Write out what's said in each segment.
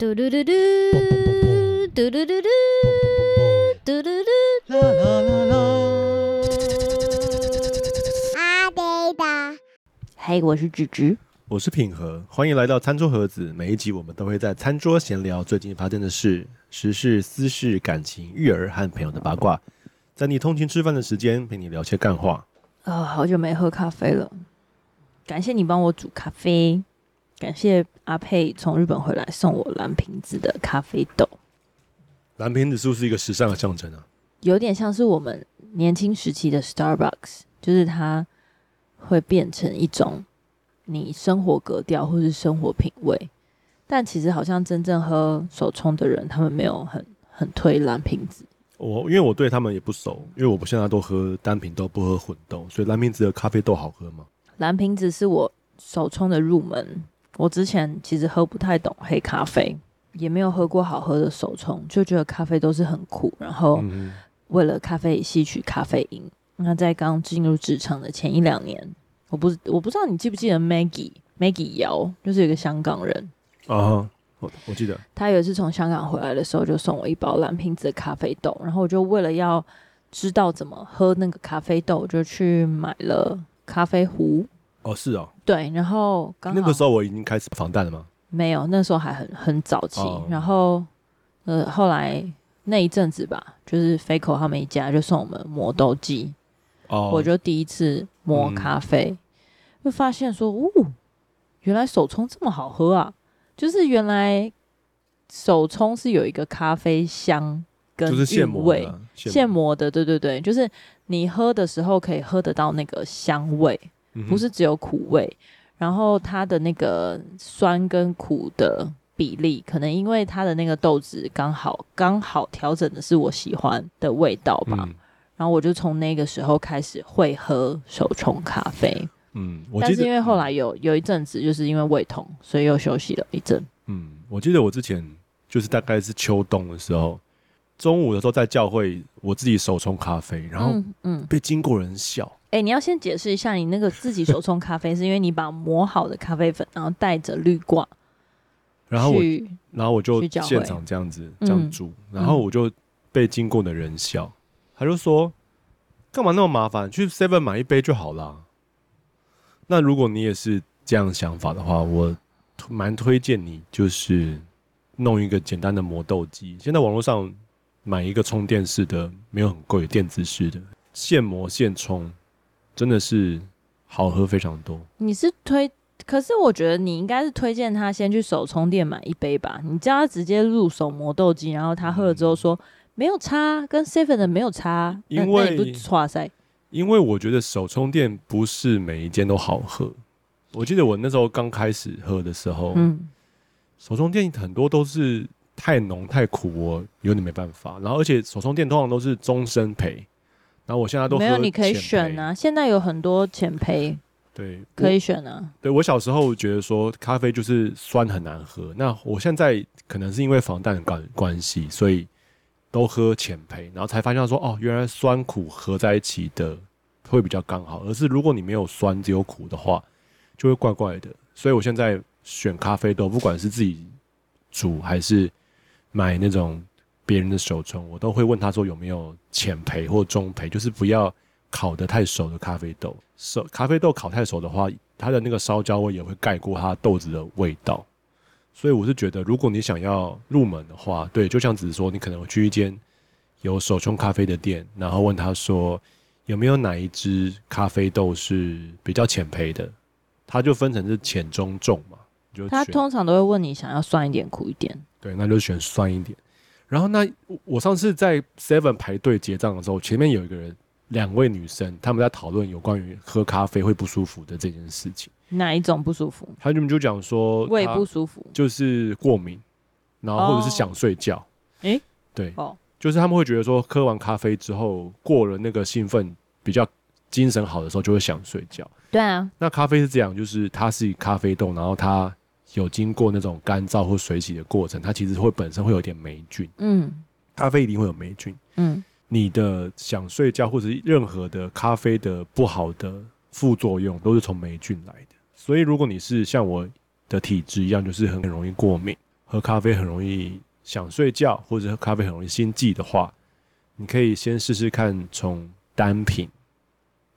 嘟嘟嘟嘟，嘟嘟嘟嘟，嘟嘟嘟，啦啦啦啦。阿呆的，嘿，我是芝芝，我是品和，欢迎来到餐桌盒子。每一集我们都会在餐桌闲聊最近发生的事、时事、私事、感情、育儿和朋友的八卦，在你通勤吃饭的时间陪你聊些干话。啊、哦，好久没喝咖啡了，感谢你帮我煮咖啡。感谢阿佩从日本回来送我蓝瓶子的咖啡豆。蓝瓶子是不是一个时尚的象征啊？有点像是我们年轻时期的 Starbucks，就是它会变成一种你生活格调或是生活品味。但其实好像真正喝手冲的人，他们没有很很推蓝瓶子。我因为我对他们也不熟，因为我不现在都喝单品豆，不喝混豆，所以蓝瓶子的咖啡豆好喝吗？蓝瓶子是我手冲的入门。我之前其实喝不太懂黑咖啡，也没有喝过好喝的手冲，就觉得咖啡都是很苦。然后为了咖啡吸取咖啡因。那在刚进入职场的前一两年，我不我不知道你记不记得 Maggie Maggie 姚，就是有一个香港人啊，我我记得他有一次从香港回来的时候，就送我一包蓝瓶子的咖啡豆。然后我就为了要知道怎么喝那个咖啡豆，就去买了咖啡壶。哦，是哦，对，然后刚好那个时候我已经开始防弹了吗？没有，那时候还很很早期。哦、然后，呃，后来那一阵子吧，就是 Faco 他们一家就送我们磨豆机，哦，我就第一次磨咖啡，会、嗯、发现说，哦，原来手冲这么好喝啊！就是原来手冲是有一个咖啡香跟就是现磨的，现磨的，对对对，就是你喝的时候可以喝得到那个香味。不是只有苦味，然后它的那个酸跟苦的比例，可能因为它的那个豆子刚好刚好调整的是我喜欢的味道吧。嗯、然后我就从那个时候开始会喝手冲咖啡。嗯，但是因为后来有有一阵子就是因为胃痛，所以又休息了一阵。嗯，我记得我之前就是大概是秋冬的时候，中午的时候在教会我自己手冲咖啡，然后嗯被经过人笑。哎、欸，你要先解释一下，你那个自己手冲咖啡，是因为你把磨好的咖啡粉，然后带着滤挂，然后我，然后我就现场这样子这样煮，嗯，然后我就被经过的人笑，嗯、他就说：“干嘛那么麻烦？去 Seven 买一杯就好啦。”那如果你也是这样想法的话，我蛮推荐你就是弄一个简单的磨豆机。现在网络上买一个充电式的，没有很贵，电子式的现磨现冲。真的是好喝非常多。你是推，可是我觉得你应该是推荐他先去手冲店买一杯吧。你叫他直接入手磨豆机，然后他喝了之后说、嗯、没有差，跟 seven 的没有差，因为不差塞。因为我觉得手冲店不是每一间都好喝。我记得我那时候刚开始喝的时候，嗯，手冲店很多都是太浓太苦，我有点没办法。然后而且手冲店通常都是终身陪。然后我现在都没有，你可以选啊。现在有很多浅焙，对，可以选啊。对，我小时候觉得说咖啡就是酸很难喝，那我现在可能是因为防弹的关关系，所以都喝浅焙，然后才发现说哦，原来酸苦合在一起的会比较刚好。而是如果你没有酸只有苦的话，就会怪怪的。所以我现在选咖啡豆，不管是自己煮还是买那种。别人的手冲，我都会问他说有没有浅焙或中焙，就是不要烤得太熟的咖啡豆。熟咖啡豆烤太熟的话，它的那个烧焦味也会盖过它豆子的味道。所以我是觉得，如果你想要入门的话，对，就像只是说，你可能会去一间有手冲咖啡的店，然后问他说有没有哪一支咖啡豆是比较浅焙的，它就分成是浅中重嘛。就他通常都会问你想要酸一点、苦一点。对，那就选酸一点。然后那我上次在 Seven 排队结账的时候，前面有一个人，两位女生，他们在讨论有关于喝咖啡会不舒服的这件事情。哪一种不舒服？他们就讲说胃不舒服，就是过敏，然后或者是想睡觉。诶、哦，对，哦，就是他们会觉得说喝完咖啡之后，过了那个兴奋、比较精神好的时候，就会想睡觉。对啊，那咖啡是这样，就是它是咖啡豆，然后它。有经过那种干燥或水洗的过程，它其实会本身会有点霉菌。嗯，咖啡一定会有霉菌。嗯，你的想睡觉或者任何的咖啡的不好的副作用，都是从霉菌来的。所以如果你是像我的体质一样，就是很容易过敏，喝咖啡很容易想睡觉，或者喝咖啡很容易心悸的话，你可以先试试看从单品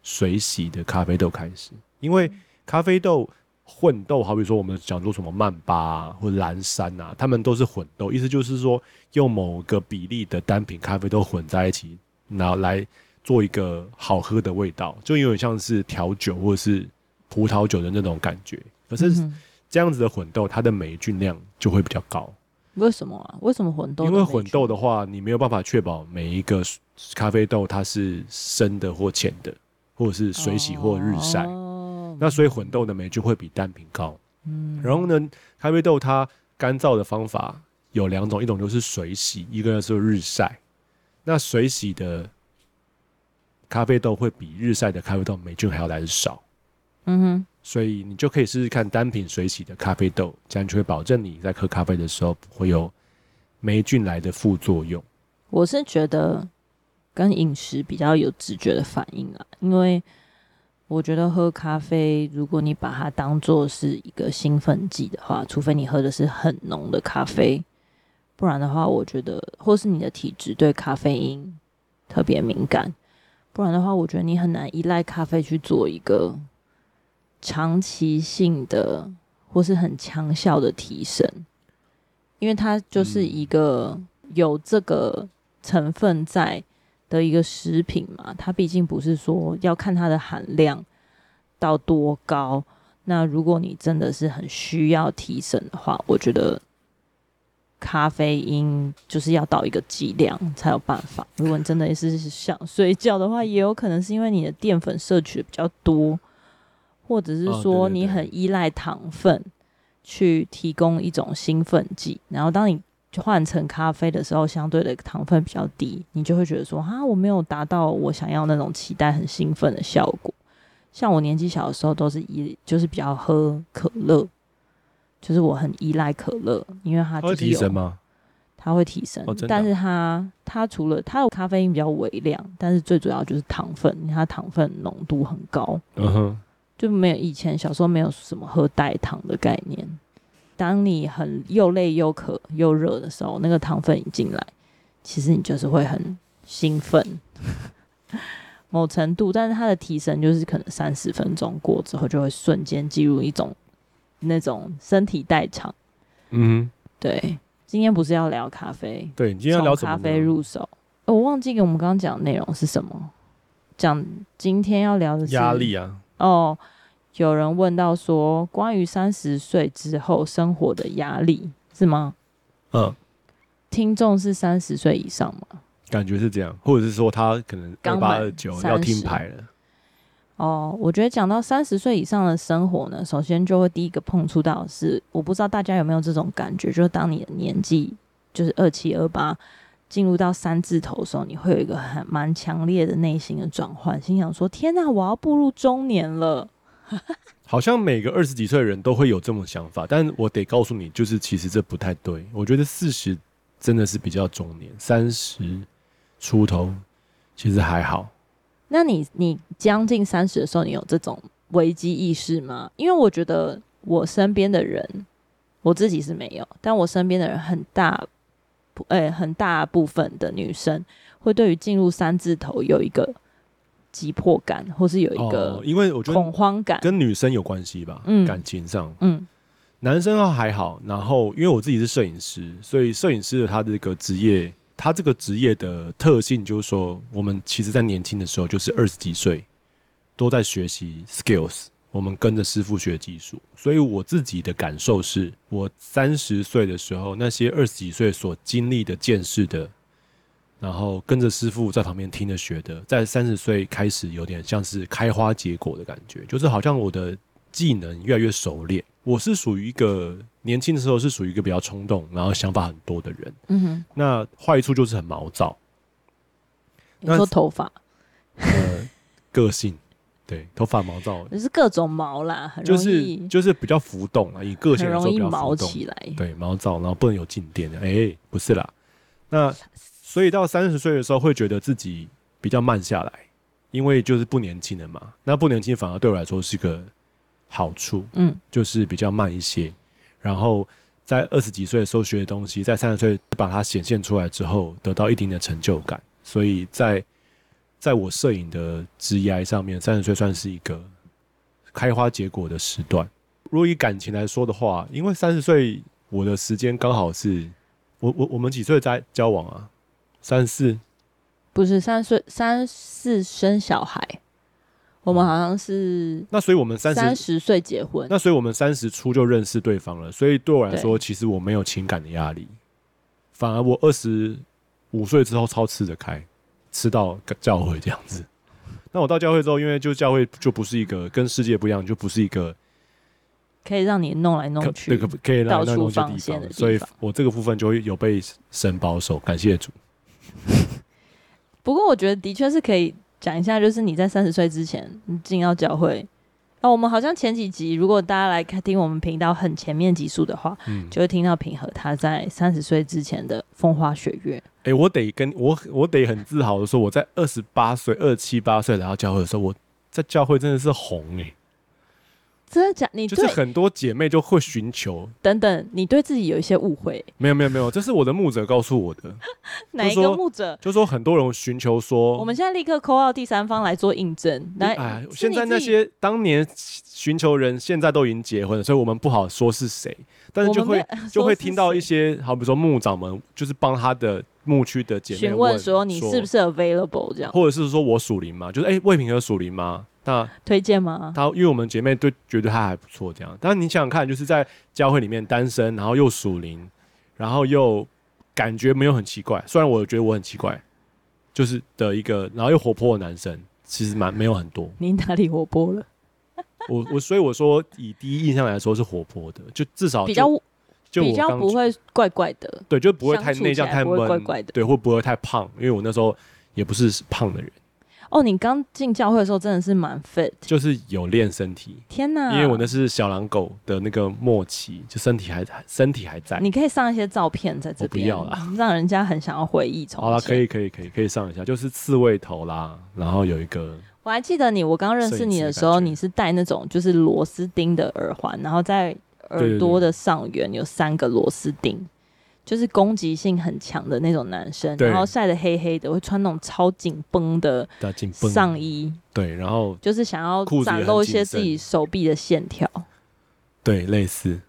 水洗的咖啡豆开始，因为咖啡豆混豆，好比说我们讲做什么曼巴啊，或者蓝山啊，他们都是混豆，意思就是说用某个比例的单品咖啡豆混在一起，然后来做一个好喝的味道，就有点像是调酒或者是葡萄酒的那种感觉，可是。嗯这样子的混豆，它的霉菌量就会比较高。为什么啊？为什么混豆？因为混豆的话，你没有办法确保每一个咖啡豆它是深的或浅的，或者是水洗或日晒。哦、那所以混豆的霉菌会比单品高。嗯。然后呢，咖啡豆它干燥的方法有两种，一种就是水洗，一个是日晒。那水洗的咖啡豆会比日晒的咖啡豆霉菌还要来的少。嗯哼。所以你就可以试试看单品水洗的咖啡豆，这样就会保证你在喝咖啡的时候不会有霉菌来的副作用。我是觉得跟饮食比较有直觉的反应啊，因为我觉得喝咖啡，如果你把它当做是一个兴奋剂的话，除非你喝的是很浓的咖啡，不然的话，我觉得或是你的体质对咖啡因特别敏感，不然的话，我觉得你很难依赖咖啡去做一个。长期性的或是很强效的提升，因为它就是一个有这个成分在的一个食品嘛。它毕竟不是说要看它的含量到多高。那如果你真的是很需要提神的话，我觉得咖啡因就是要到一个剂量才有办法。如果你真的是想睡觉的话，也有可能是因为你的淀粉摄取的比较多。或者是说你很依赖糖分去提供一种兴奋剂，然后当你换成咖啡的时候，相对的糖分比较低，你就会觉得说啊，我没有达到我想要那种期待很兴奋的效果。像我年纪小的时候，都是依就是比较喝可乐，就是我很依赖可乐，因为它就是有，它会提神吗？它会提神，但是它它除了它的咖啡因比较微量，但是最主要就是糖分，它糖分浓度很高。嗯哼。就没有以前小时候没有什么喝代糖的概念。当你很又累又渴又热的时候，那个糖分一进来，其实你就是会很兴奋，某程度。但是它的提神就是可能三十分钟过之后，就会瞬间进入一种那种身体代偿。嗯，对。今天不是要聊咖啡？对，今天要聊咖啡入手。我忘记给我们刚刚讲的内容是什么。讲今天要聊的是压力啊。哦。有人问到说，关于三十岁之后生活的压力是吗？嗯，听众是三十岁以上吗？感觉是这样，或者是说他可能二八二九要听牌了。哦，我觉得讲到三十岁以上的生活呢，首先就会第一个碰触到的是，我不知道大家有没有这种感觉，就是当你的年纪就是二七二八进入到三字头的时候，你会有一个很蛮强烈的内心的转换，心想说：天哪，我要步入中年了。好像每个二十几岁的人都会有这种想法，但我得告诉你，就是其实这不太对。我觉得四十真的是比较中年，三十出头其实还好。那你你将近三十的时候，你有这种危机意识吗？因为我觉得我身边的人，我自己是没有，但我身边的人很大，哎、很大部分的女生会对于进入三字头有一个。急迫感，或是有一个，因为我觉得恐慌感跟女生有关系吧，嗯，感情上，嗯，男生还好。然后，因为我自己是摄影师，所以摄影师的他这个职业，他这个职业的特性就是说，我们其实在年轻的时候就是二十几岁，都在学习 skills，我们跟着师傅学技术。所以我自己的感受是，我三十岁的时候，那些二十几岁所经历的、见识的。然后跟着师傅在旁边听着学的，在三十岁开始有点像是开花结果的感觉，就是好像我的技能越来越熟练。我是属于一个年轻的时候是属于一个比较冲动，然后想法很多的人。嗯哼。那坏处就是很毛躁。你说头发？呃，个性对，头发毛躁，就是各种毛啦，很容易就是就是比较浮动啊，以个性来说比较浮动，毛起来。对，毛躁，然后不能有静电。哎，不是啦，那。所以到三十岁的时候，会觉得自己比较慢下来，因为就是不年轻了嘛。那不年轻反而对我来说是个好处，嗯，就是比较慢一些。然后在二十几岁的时候学的东西，在三十岁把它显现出来之后，得到一定的成就感。所以在在我摄影的职业上面，三十岁算是一个开花结果的时段。如果以感情来说的话，因为三十岁我的时间刚好是，我我我们几岁在交往啊？三四？不是三岁，三四生小孩。我们好像是那，所以我们三十三十岁结婚。那所以我们三十初就认识对方了。所以对我来说，其实我没有情感的压力，反而我二十五岁之后超吃得开，吃到教会这样子。那我到教会之后，因为就教会就不是一个跟世界不一样，就不是一个可以让你弄来弄去、可可以让你弄去的地方。所以我这个部分就会有被神保守，感谢主。不过我觉得的确是可以。讲一下，就是你在三十岁之前你进到教会，那、哦、我们好像前几集，如果大家来看听我们频道很前面集数的话，嗯，就会听到平和他在三十岁之前的风花雪月。哎、欸，我得跟我我得很自豪的说，我在二十八岁、二七八岁来到教会的时候，我在教会真的是红哎、欸。真的假？你就是很多姐妹就会寻求等等，你对自己有一些误会。没有没有没有，这是我的牧者告诉我的。哪一个牧者？就说很多人寻求说，我们现在立刻 call 到第三方来做印证。来，哎，现在那些当年寻求人，现在都已经结婚了，所以我们不好说是谁，但是就会 就会听到一些，好比如说牧长们，就是帮他的牧区的姐妹问说，你是不是 available 这样，或者是说我属灵吗？就是哎，魏平和属灵吗？那推荐吗？他因为我们姐妹对觉得他还不错，这样。但是你想想看，就是在教会里面单身，然后又属灵，然后又感觉没有很奇怪。虽然我觉得我很奇怪，就是的一个，然后又活泼的男生，其实蛮没有很多。你哪里活泼了？我我所以我说，以第一印象来说是活泼的，就至少比较就比较不会怪怪的，对，就不会太内向、太闷，怪怪的，对，会不会太胖？因为我那时候也不是胖的人。哦，你刚进教会的时候真的是蛮 fit，就是有练身体。天哪！因为我那是小狼狗的那个末期，就身体还身体还在。你可以上一些照片在这边，不要啦，让人家很想要回忆。从好了，可以可以可以可以上一下，就是刺猬头啦，然后有一个。我还记得你，我刚认识你的时候，你是戴那种就是螺丝钉的耳环，然后在耳朵的上缘有三个螺丝钉。就是攻击性很强的那种男生，然后晒得黑黑的，会穿那种超紧绷的上衣，对，然后就是想要展露一些自己手臂的线条，对，类似。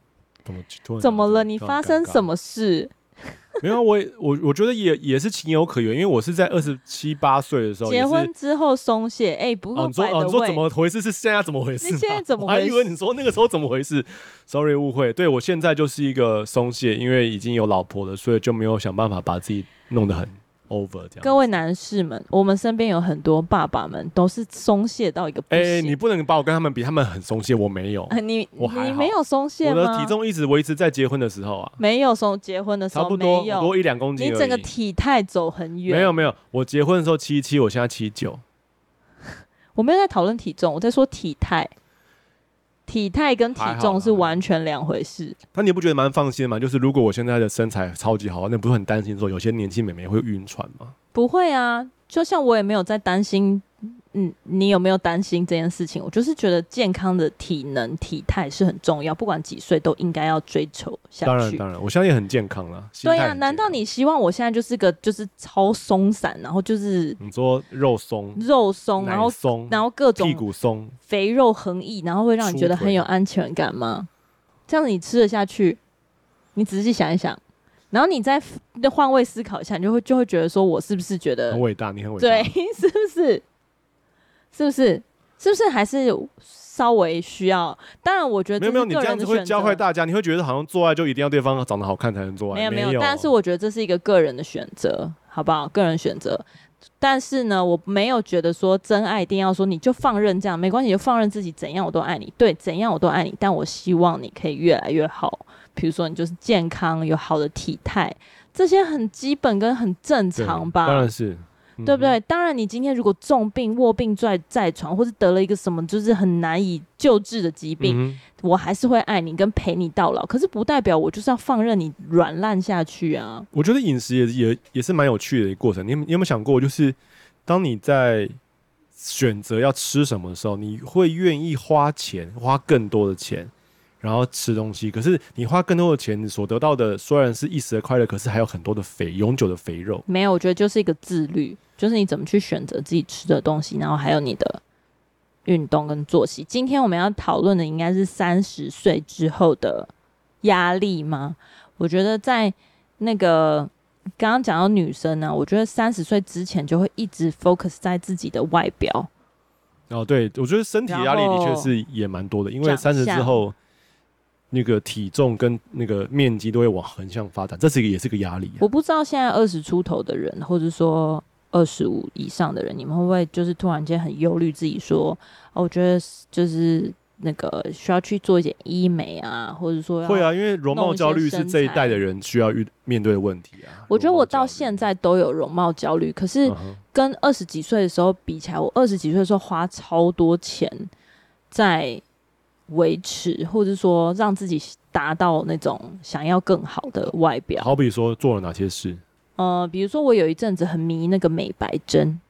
怎么了？你发生什么事？没有，我我我觉得也也是情有可原，因为我是在二十七八岁的时候结婚之后松懈。哎、欸，不过、哦、你说哦，你说怎么回事？是现在怎么回事？你现在 怎么回事？我还以为你说那个时候怎么回事？Sorry，误会。对，我现在就是一个松懈，因为已经有老婆了，所以就没有想办法把自己弄得很。Over 这样，各位男士们，我们身边有很多爸爸们都是松懈到一个不行。哎、欸，你不能把我跟他们比，他们很松懈，我没有。呃、你我你没有松懈吗？我的体重一直维持在结婚的时候啊，没有松，结婚的时候差不多多一两公斤。你整个体态走很远。没有没有，我结婚的时候七七，我现在七九。我没有在讨论体重，我在说体态。体态跟体重是完全两回事。那你不觉得蛮放心的吗？就是如果我现在的身材超级好，那不是很担心说有些年轻美眉会晕船吗？不会啊，就像我也没有在担心。嗯，你有没有担心这件事情？我就是觉得健康的体能、体态是很重要，不管几岁都应该要追求下去。当然，当然，我相信很健康了。对呀、啊，难道你希望我现在就是个就是超松散，然后就是你说肉松、肉松，然后松，然后各种屁股松、肥肉横溢，然后会让你觉得很有安全感吗？这样子你吃得下去？你仔细想一想，然后你再换位思考一下，你就会就会觉得说，我是不是觉得很伟大？你很伟大，对，是不是？是不是？是不是还是稍微需要？当然，我觉得没有没有，你这样子会教坏大家。你会觉得好像做爱就一定要对方长得好看才能做爱？没有没有，没有，但是我觉得这是一个个人的选择，好不好？个人选择。但是呢，我没有觉得说真爱一定要说你就放任这样，没关系，就放任自己怎样我都爱你，对，怎样我都爱你。但我希望你可以越来越好，比如说你就是健康，有好的体态，这些很基本跟很正常吧？当然是。对不对？当然，你今天如果重病、卧病在在床，或是得了一个什么就是很难以救治的疾病，嗯、我还是会爱你跟陪你到老。可是不代表我就是要放任你软烂下去啊！我觉得饮食也也也是蛮有趣的一个过程。你有你有没有想过，就是当你在选择要吃什么的时候，你会愿意花钱，花更多的钱，然后吃东西。可是你花更多的钱，你所得到的虽然是一时的快乐，可是还有很多的肥，永久的肥肉。没有，我觉得就是一个自律，就是你怎么去选择自己吃的东西，然后还有你的运动跟作息。今天我们要讨论的应该是三十岁之后的压力吗？我觉得在那个。刚刚讲到女生呢、啊，我觉得三十岁之前就会一直 focus 在自己的外表。哦，对，我觉得身体压力的确是也蛮多的，因为三十之后，那个体重跟那个面积都会往横向发展，这是一个也是个压力、啊。我不知道现在二十出头的人，或者说二十五以上的人，你们会不会就是突然间很忧虑自己说，哦，我觉得就是。那个需要去做一点医美啊，或者说会啊，因为容貌焦虑是这一代的人需要遇面对的问题啊。我觉得我到现在都有容貌焦虑，可是跟二十几岁的时候比起来，我二十几岁的时候花超多钱在维持，或者说让自己达到那种想要更好的外表。好比说做了哪些事？呃，比如说我有一阵子很迷那个美白针，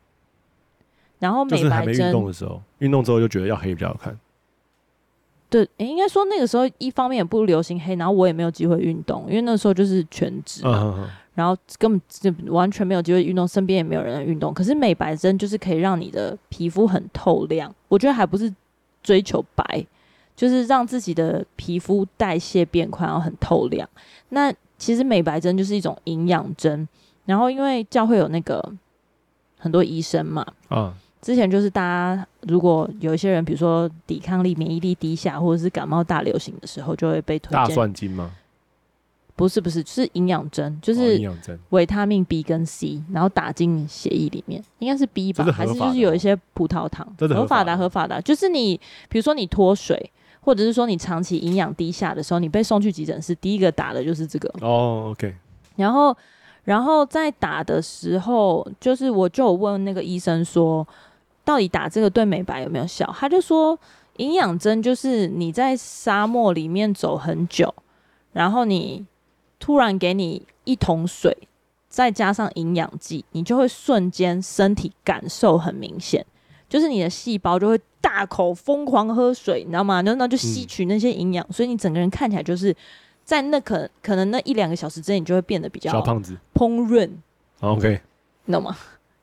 然后美白针运动的时候，运动之后就觉得要黑比较好看。对，欸、应该说那个时候一方面也不流行黑，然后我也没有机会运动，因为那时候就是全职嘛，嗯、然后根本就完全没有机会运动，身边也没有人运动。可是美白针就是可以让你的皮肤很透亮，我觉得还不是追求白，就是让自己的皮肤代谢变快，然后很透亮。那其实美白针就是一种营养针，然后因为教会有那个很多医生嘛，嗯之前就是大家如果有一些人，比如说抵抗力、免疫力低下，或者是感冒大流行的时候，就会被推荐。大蒜精吗？不是不是，是营养针，就是营养针，维他命 B 跟 C，然后打进血液里面，应该是 B 吧？是还是就是有一些葡萄糖？合法，合法的，合法的，就是你比如说你脱水，或者是说你长期营养低下的时候，你被送去急诊室，第一个打的就是这个。哦，OK。然后，然后在打的时候，就是我就问那个医生说。到底打这个对美白有没有效？他就说，营养针就是你在沙漠里面走很久，然后你突然给你一桶水，再加上营养剂，你就会瞬间身体感受很明显，就是你的细胞就会大口疯狂喝水，你知道吗？然后那就吸取那些营养，嗯，所以你整个人看起来就是在那可可能那一两个小时之内，你就会变得比较小胖子，烹饪。OK，你懂吗？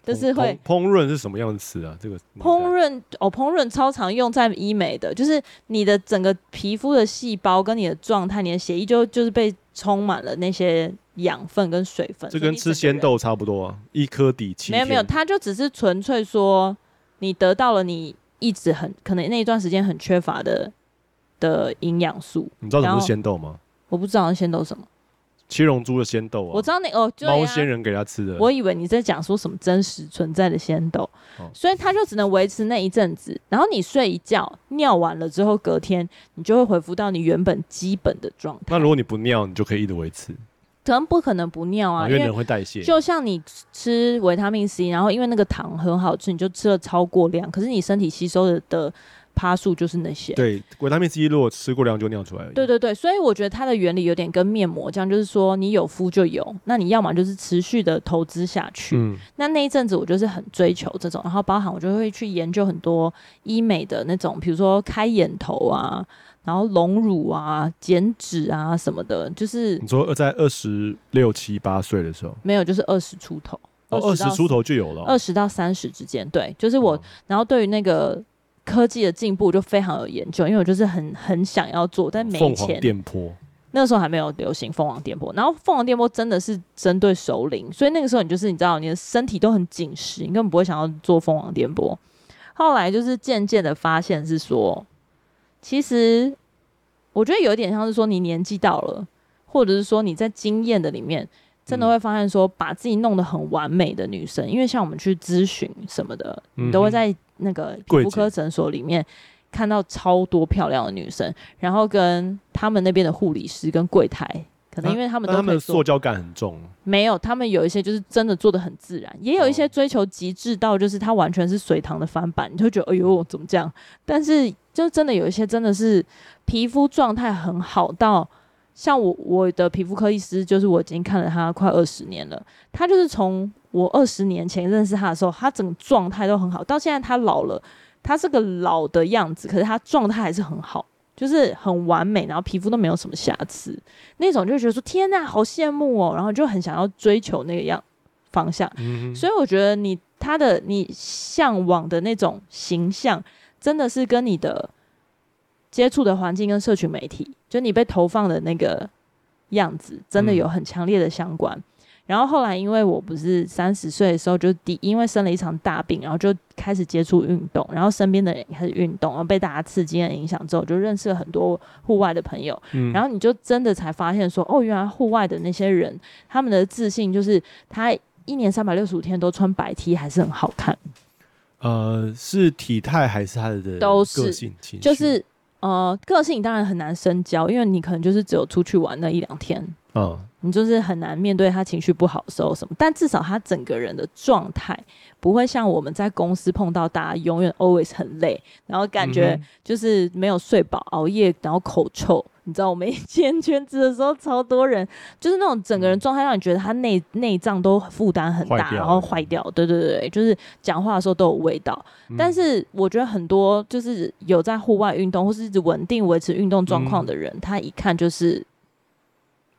就是会烹饪是什么样的词啊？这个烹饪哦，烹饪超常用在医美的，就是你的整个皮肤的细胞跟你的状态，你的血液就就是被充满了那些养分跟水分。这跟吃鲜豆差不多啊，一颗抵七。没有没有，它就只是纯粹说你得到了你一直很可能那一段时间很缺乏的的营养素。你知道什么是鲜豆吗？我不知道鲜豆什么。七龙珠的鲜豆啊，我知道那哦，猫仙人给他吃的。我以为你在讲说什么真实存在的鲜豆，哦，所以它就只能维持那一阵子。然后你睡一觉，尿完了之后，隔天你就会恢复到你原本基本的状态。那如果你不尿，你就可以一直维持？可能不可能不尿啊，哦，因为人会代谢。就像你吃维他命 C，然后因为那个糖很好吃，你就吃了超过量，可是你身体吸收的的。趴数就是那些，对，维他命 C 如果吃过量就尿出来了。对对对，所以我觉得它的原理有点跟面膜这样，就是说你有敷就有，那你要么就是持续的投资下去。嗯，那那一阵子我就是很追求这种，然后包含我就会去研究很多医美的那种，比如说开眼头啊，然后隆乳啊、减脂啊什么的，就是你说在二十六七八岁的时候，没有，就是二十出头，哦，二十出头就有了，二十到三十之间，对，就是我，哦，然后对于那个。科技的进步就非常有研究，因为我就是很很想要做，但没钱。凤凰电波那个时候还没有流行凤凰电波，然后凤凰电波真的是针对首领，所以那个时候你就是你知道你的身体都很紧实，你根本不会想要做凤凰电波。后来就是渐渐的发现是说，其实我觉得有点像是说你年纪到了，或者是说你在经验的里面，真的会发现说把自己弄得很完美的女生，嗯、因为像我们去咨询什么的，你都会在。那个皮肤科诊所里面看到超多漂亮的女生，然后跟他们那边的护理师跟柜台，可能因为他们都、啊、他们塑胶感很重，没有，他们有一些就是真的做的很自然，也有一些追求极致到就是它完全是水塘的翻版，你就会觉得哎呦怎么这样？但是就真的有一些真的是皮肤状态很好到。像我我的皮肤科医师，就是我已经看了他快二十年了。他就是从我二十年前认识他的时候，他整个状态都很好。到现在他老了，他是个老的样子，可是他状态还是很好。就是很完美，然后皮肤都没有什么瑕疵，那种就觉得说天呐，好羡慕哦，然后就很想要追求那个样方向。嗯、所以我觉得你他的你向往的那种形象，真的是跟你的接触的环境跟社群媒体，就你被投放的那个样子，真的有很强烈的相关。嗯然后后来，因为我不是三十岁的时候就第，因为生了一场大病，然后就开始接触运动，然后身边的人也开始运动，然后被大家刺激的影响之后，就认识了很多户外的朋友。嗯，然后你就真的才发现说，哦，原来户外的那些人，他们的自信就是他一年三百六十五天都穿白 T 还是很好看。呃，是体态还是他的个性？都是，就是呃，个性当然很难深交，因为你可能就是只有出去玩那一两天。嗯。你就是很难面对他情绪不好的时候什么，但至少他整个人的状态不会像我们在公司碰到大家永远 always 很累，然后感觉就是没有睡饱、熬夜，然后口臭。你知道我们以前圈子的时候，超多人就是那种整个人状态让你觉得他内内脏都负担很大，然后坏掉。对对对，就是讲话的时候都有味道。但是我觉得很多就是有在户外运动或是一直稳定维持运动状况的人，他一看就是。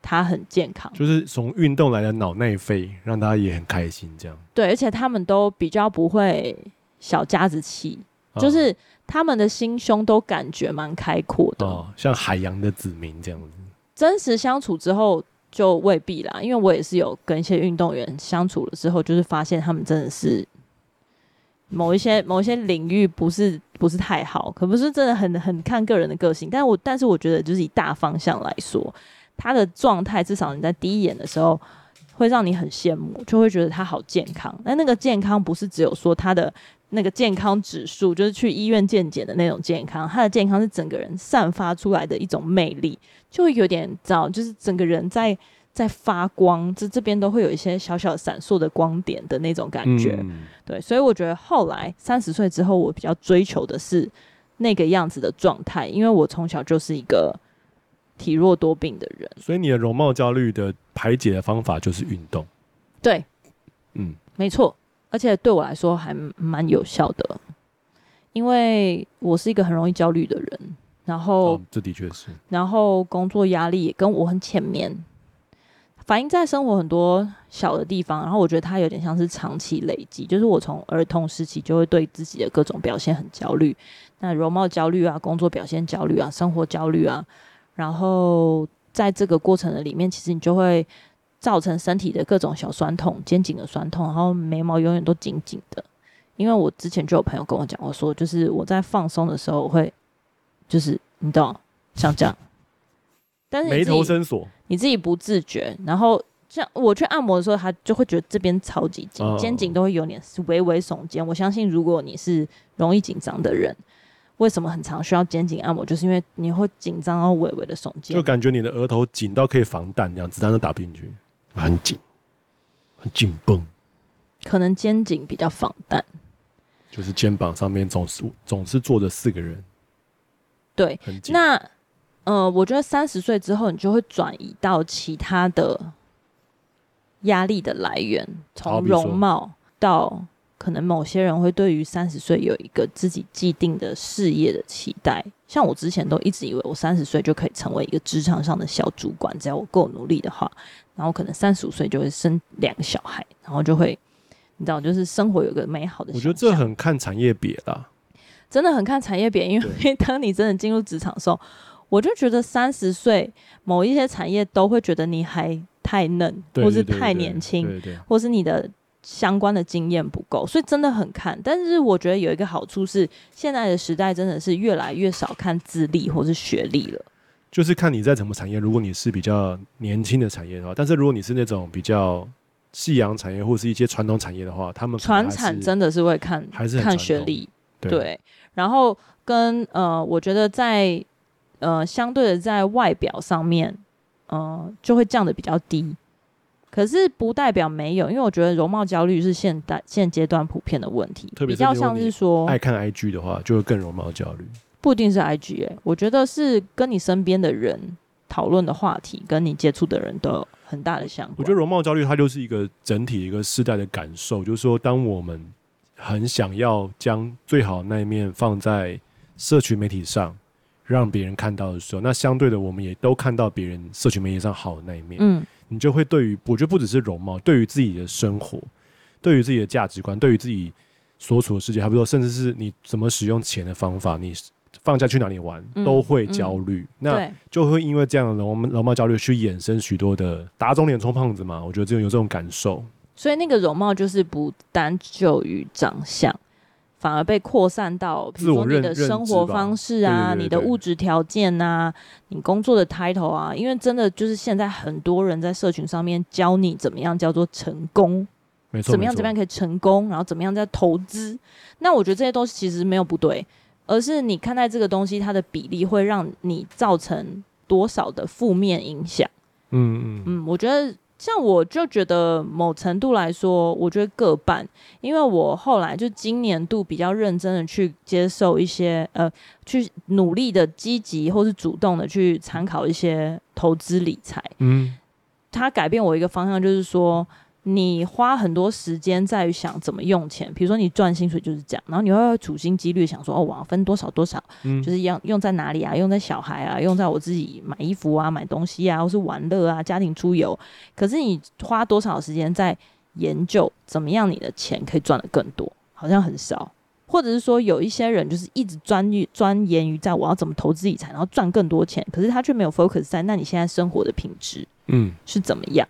他很健康，就是从运动来的脑内啡，让他也很开心。这样对，而且他们都比较不会小家子气，哦、就是他们的心胸都感觉蛮开阔的，哦，像海洋的子民这样子。真实相处之后就未必啦，因为我也是有跟一些运动员相处了之后，就是发现他们真的是某一些某一些领域不是不是太好，可不是真的很很看个人的个性。但我但是我觉得就是以大方向来说。他的状态，至少你在第一眼的时候，会让你很羡慕，就会觉得他好健康。那那个健康不是只有说他的那个健康指数，就是去医院健检的那种健康。他的健康是整个人散发出来的一种魅力，就有点早，就是整个人在在发光，这这边都会有一些小小闪烁的光点的那种感觉。对，所以我觉得后来三十岁之后，我比较追求的是那个样子的状态，因为我从小就是一个。体弱多病的人，所以你的容貌焦虑的排解的方法就是运动。对，嗯，没错，而且对我来说还蛮有效的，因为我是一个很容易焦虑的人，然后、哦、这的确是，然后工作压力也跟我很浅面，反映在生活很多小的地方，然后我觉得它有点像是长期累积，就是我从儿童时期就会对自己的各种表现很焦虑，那容貌焦虑啊，工作表现焦虑啊，生活焦虑啊。然后在这个过程的里面，其实你就会造成身体的各种小酸痛、肩颈的酸痛，然后眉毛永远都紧紧的。因为我之前就有朋友跟我讲我，说就是我在放松的时候我会，就是你懂，像这样。但是眉头深锁，你自己不自觉。然后像我去按摩的时候，他就会觉得这边超级紧，肩颈都会有点微微耸肩。我相信，如果你是容易紧张的人。为什么很常需要肩颈按摩？就是因为你会紧张，然后微微的耸肩，就感觉你的额头紧到可以防弹，这样子弹都打不进去，很紧，很紧绷。可能肩颈比较防弹，就是肩膀上面总是总是坐着四个人。对，那呃，我觉得三十岁之后，你就会转移到其他的压力的来源，从容貌到。可能某些人会对于三十岁有一个自己既定的事业的期待，像我之前都一直以为我三十岁就可以成为一个职场上的小主管，只要我够努力的话，然后可能三十五岁就会生两个小孩，然后就会，你知道，就是生活有个美好的。我觉得这很看产业别啦，真的很看产业别，因为当你真的进入职场的时候，我就觉得三十岁某一些产业都会觉得你还太嫩，或是太年轻，或是你的。相关的经验不够，所以真的很看。但是我觉得有一个好处是，现在的时代真的是越来越少看资历或是学历了。就是看你在什么产业，如果你是比较年轻的产业的话，但是如果你是那种比较夕阳产业或是一些传统产业的话，他们传产真的是会看还是看学历。对，对，然后跟呃，我觉得在呃相对的在外表上面，呃，就会降的比较低。可是不代表没有，因为我觉得容貌焦虑是现代现阶段普遍的问题，比较像是说爱看 IG 的话，就会更容貌焦虑。不一定是 IG 哎、欸，我觉得是跟你身边的人讨论的话题，跟你接触的人都有很大的相关。我觉得容貌焦虑它就是一个整体一个世代的感受，就是说，当我们很想要将最好的那一面放在社群媒体上，让别人看到的时候，那相对的，我们也都看到别人社群媒体上好的那一面。嗯，你就会对于，我觉得不只是容貌，对于自己的生活，对于自己的价值观，对于自己所处的世界，还不说，甚至是你怎么使用钱的方法，你放假去哪里玩，嗯、都会焦虑。嗯、那就会因为这样的容容貌焦虑去衍生许多的打肿脸充胖子嘛。我觉得这种有这种感受。所以那个容貌就是不单就于长相。反而被扩散到，比如说你的生活方式啊，你的物质条件啊，你工作的 title 啊，因为真的就是现在很多人在社群上面教你怎么样叫做成功，没错，怎么样怎么样可以成功，然后怎么样在投资。那我觉得这些东西其实没有不对，而是你看待这个东西它的比例会让你造成多少的负面影响。嗯嗯嗯，我觉得。像我就觉得某程度来说，我觉得各半，因为我后来就今年度比较认真的去接受一些呃，去努力的积极或是主动的去参考一些投资理财，嗯，它改变我一个方向，就是说。你花很多时间在于想怎么用钱，比如说你赚薪水就是这样，然后你会处心积虑想说，哦，我要分多少多少，嗯，就是要用在哪里啊？用在小孩啊，用在我自己买衣服啊、买东西啊，或是玩乐啊、家庭出游。可是你花多少时间在研究怎么样你的钱可以赚得更多？好像很少，或者是说有一些人就是一直专于钻研于在我要怎么投资理财，然后赚更多钱，可是他却没有 focus 在那你现在生活的品质，嗯，是怎么样？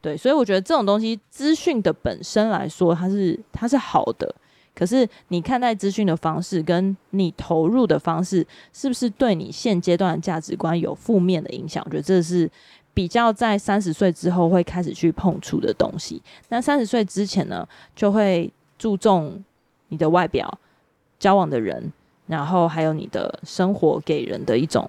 对，所以我觉得这种东西，资讯的本身来说，它是它是好的。可是你看待资讯的方式，跟你投入的方式，是不是对你现阶段的价值观有负面的影响？我觉得这是比较在三十岁之后会开始去碰触的东西。那三十岁之前呢，就会注重你的外表、交往的人，然后还有你的生活给人的一种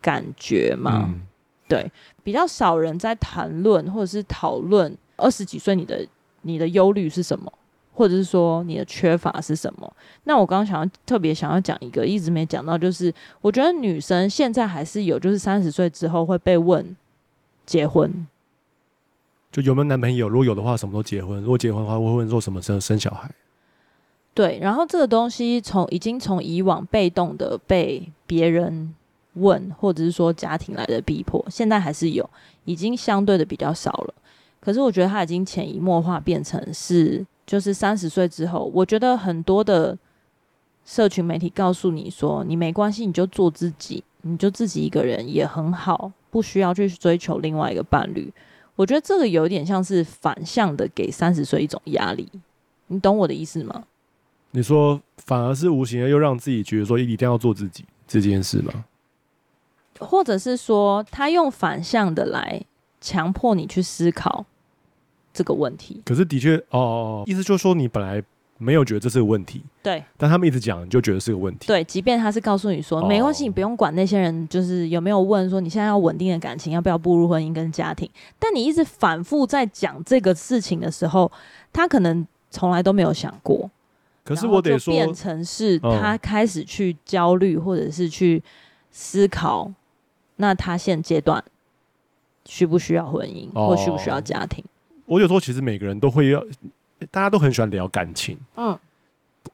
感觉嘛。嗯对，比较少人在谈论或者是讨论二十几岁你的你的忧虑是什么，或者是说你的缺乏是什么。那我刚刚想要特别想要讲一个一直没讲到，就是我觉得女生现在还是有，就是三十岁之后会被问结婚，就有没有男朋友？如果有的话，什么时候结婚？如果结婚的话，会问说什么时候生小孩？对，然后这个东西从已经从以往被动的被别人。问，或者是说家庭来的逼迫，现在还是有，已经相对的比较少了。可是我觉得它已经潜移默化变成是，就是三十岁之后，我觉得很多的社群媒体告诉你说，你没关系，你就做自己，你就自己一个人也很好，不需要去追求另外一个伴侣。我觉得这个有点像是反向的给三十岁一种压力，你懂我的意思吗？你说反而是无形的又让自己觉得说一定要做自己这件事吗？或者是说，他用反向的来强迫你去思考这个问题。可是的确，哦，哦，意思就是说，你本来没有觉得这是个问题，对。但他们一直讲，你就觉得是个问题。对，即便他是告诉你说，没关系，你不用管那些人，就是有没有问说你现在要稳定的感情，要不要步入婚姻跟家庭。但你一直反复在讲这个事情的时候，他可能从来都没有想过。可是我得说，变成是他开始去焦虑，或者是去思考。那他现阶段需不需要婚姻，哦、或需不需要家庭？我有时候其实每个人都会要，大家都很喜欢聊感情。嗯，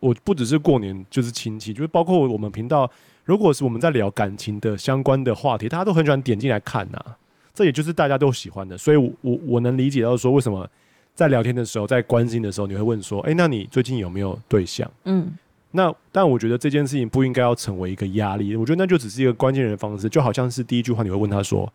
我不只是过年，就是亲戚，就是包括我们频道，如果是我们在聊感情的相关的话题，大家都很喜欢点进来看呐、啊。这也就是大家都喜欢的，所以我，我我能理解到说，为什么在聊天的时候，在关心的时候，你会问说，哎、欸，那你最近有没有对象？嗯。那但我觉得这件事情不应该要成为一个压力，我觉得那就只是一个关键人的方式，就好像是第一句话你会问他说：“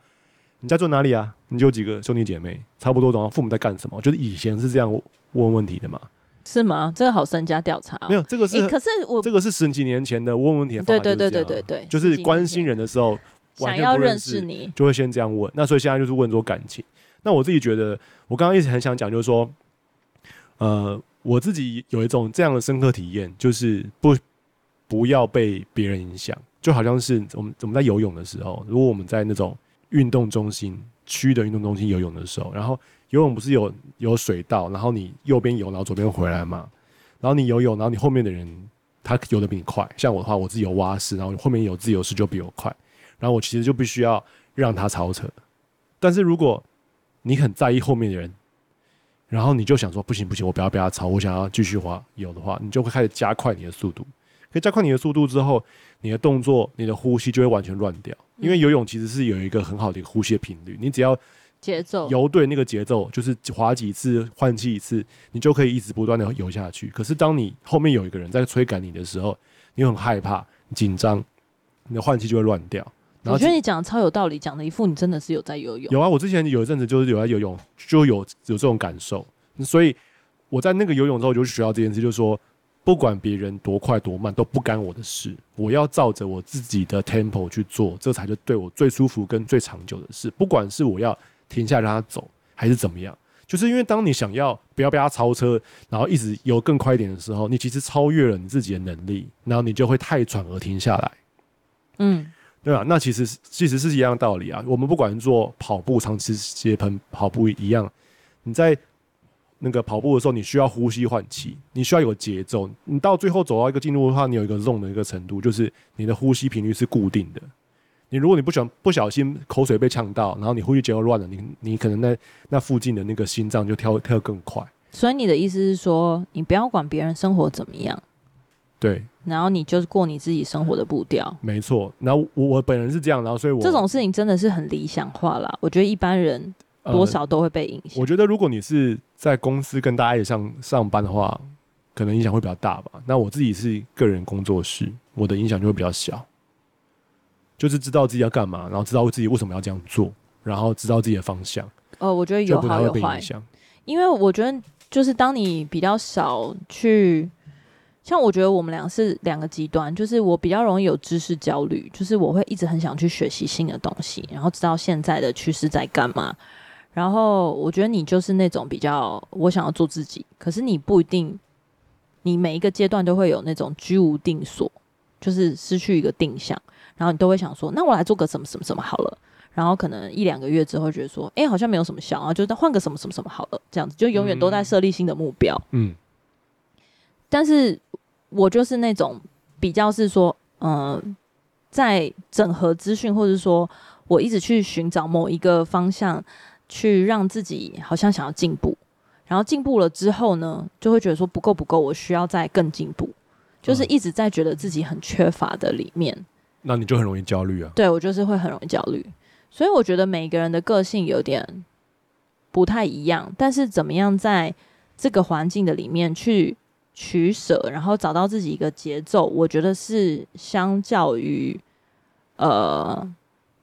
你在做哪里啊？你有几个兄弟姐妹？差不多，然后父母在干什么？”就是以前是这样问问题的嘛？是吗？这个好身家调查、哦？没有，这个是、欸、可是我这个是十几年前的问问题的方法，对对对对对对，就是关心人的时候想要认识你，就会先这样问。那所以现在就是问说感情。那我自己觉得，我刚刚一直很想讲，就是说，呃，我自己有一种这样的深刻体验，就是不。不要被别人影响，就好像是我们我们在游泳的时候，如果我们在那种运动中心区域的运动中心游泳的时候，然后游泳不是有有水道，然后你右边游，然后左边回来嘛，然后你游泳，然后你后面的人他游的比你快，像我的话，我自己有蛙式，然后后面有自由式就比我快，然后我其实就必须要让他超车，但是如果你很在意后面的人，然后你就想说不行不行，我不要被他超，我想要继续滑游的话，你就会开始加快你的速度。可以加快你的速度之后，你的动作、你的呼吸就会完全乱掉。因为游泳其实是有一个很好的一个呼吸的频率，你只要节奏游对那个节奏，就是滑几次换气一次，你就可以一直不断的游下去。可是当你后面有一个人在催赶你的时候，你很害怕、紧张，你的换气就会乱掉。我觉得你讲的超有道理，讲的一副你真的是有在游泳。有啊，我之前有一阵子就是有在游泳，就有有这种感受。所以我在那个游泳之后，我就学到这件事，就是说。不管别人多快多慢都不干我的事，我要照着我自己的 tempo 去做，这才是对我最舒服跟最长久的事。不管是我要停下来让他走，还是怎么样，就是因为当你想要不要被他超车，然后一直游更快一点的时候，你其实超越了你自己的能力，然后你就会太喘而停下来。嗯，对吧？那其实其实是一样的道理啊。我们不管做跑步、长期接盆跑步一样，你在。那个跑步的时候，你需要呼吸换气，你需要有节奏。你到最后走到一个进度的话，你有一个 zone 的一个程度，就是你的呼吸频率是固定的。你如果你不想不小心口水被呛到，然后你呼吸节奏乱了，你你可能那那附近的那个心脏就跳跳更快。所以你的意思是说，你不要管别人生活怎么样，对，然后你就是过你自己生活的步调。没错，然后我我本人是这样，然后所以我这种事情真的是很理想化啦。我觉得一般人。多少都会被影响、呃。我觉得，如果你是在公司跟大家一起上上班的话，可能影响会比较大吧。那我自己是个人工作室，我的影响就会比较小。就是知道自己要干嘛，然后知道自己为什么要这样做，然后知道自己的方向。哦、呃，我觉得有好有坏。因为我觉得，就是当你比较少去，像我觉得我们俩是两个极端，就是我比较容易有知识焦虑，就是我会一直很想去学习新的东西，然后知道现在的趋势在干嘛。然后我觉得你就是那种比较，我想要做自己，可是你不一定，你每一个阶段都会有那种居无定所，就是失去一个定向，然后你都会想说，那我来做个什么什么什么好了，然后可能一两个月之后觉得说，哎，好像没有什么效啊，就再换个什么什么什么好了，这样子就永远都在设立新的目标。嗯，但是我就是那种比较是说，嗯、呃，在整合资讯，或者说我一直去寻找某一个方向。去让自己好像想要进步，然后进步了之后呢，就会觉得说不够不够，我需要再更进步，就是一直在觉得自己很缺乏的里面。嗯，那你就很容易焦虑啊。对，我就是会很容易焦虑，所以我觉得每个人的个性有点不太一样，但是怎么样在这个环境的里面去取舍，然后找到自己一个节奏，我觉得是相较于呃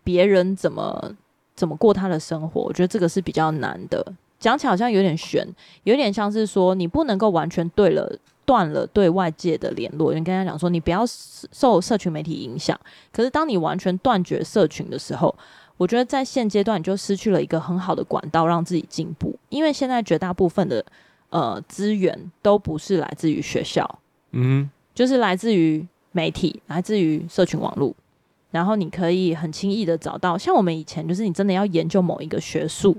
别人怎么。怎么过他的生活？我觉得这个是比较难的。讲起来好像有点悬，有点像是说你不能够完全对了断了对外界的联络。因为跟他讲说你不要受社群媒体影响。可是当你完全断绝社群的时候，我觉得在现阶段你就失去了一个很好的管道让自己进步。因为现在绝大部分的呃资源都不是来自于学校，嗯，就是来自于媒体，来自于社群网络。然后你可以很轻易的找到，像我们以前就是你真的要研究某一个学术，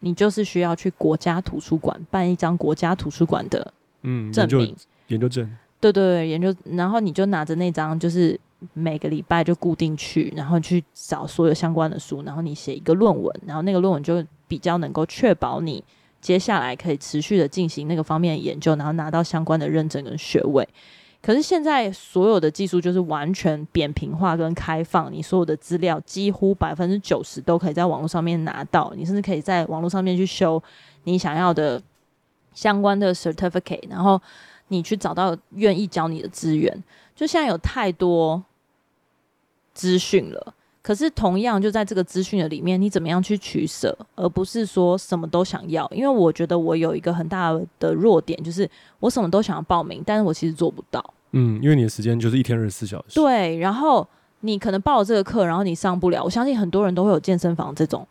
你就是需要去国家图书馆办一张国家图书馆的嗯证明研究证，对对对，研究，然后你就拿着那张，就是每个礼拜就固定去，然后去找所有相关的书，然后你写一个论文，然后那个论文就比较能够确保你接下来可以持续的进行那个方面的研究，然后拿到相关的认证跟学位。可是现在所有的技术就是完全扁平化跟开放，你所有的资料几乎百分之九十都可以在网络上面拿到，你甚至可以在网络上面去修你想要的相关的 certificate，然后你去找到愿意教你的资源。就现在有太多资讯了。可是，同样就在这个资讯的里面，你怎么样去取舍，而不是说什么都想要？因为我觉得我有一个很大的弱点，就是我什么都想要报名，但是我其实做不到。嗯，因为你的时间就是一天二十四小时。对，然后你可能报了这个课，然后你上不了。我相信很多人都会有健身房这种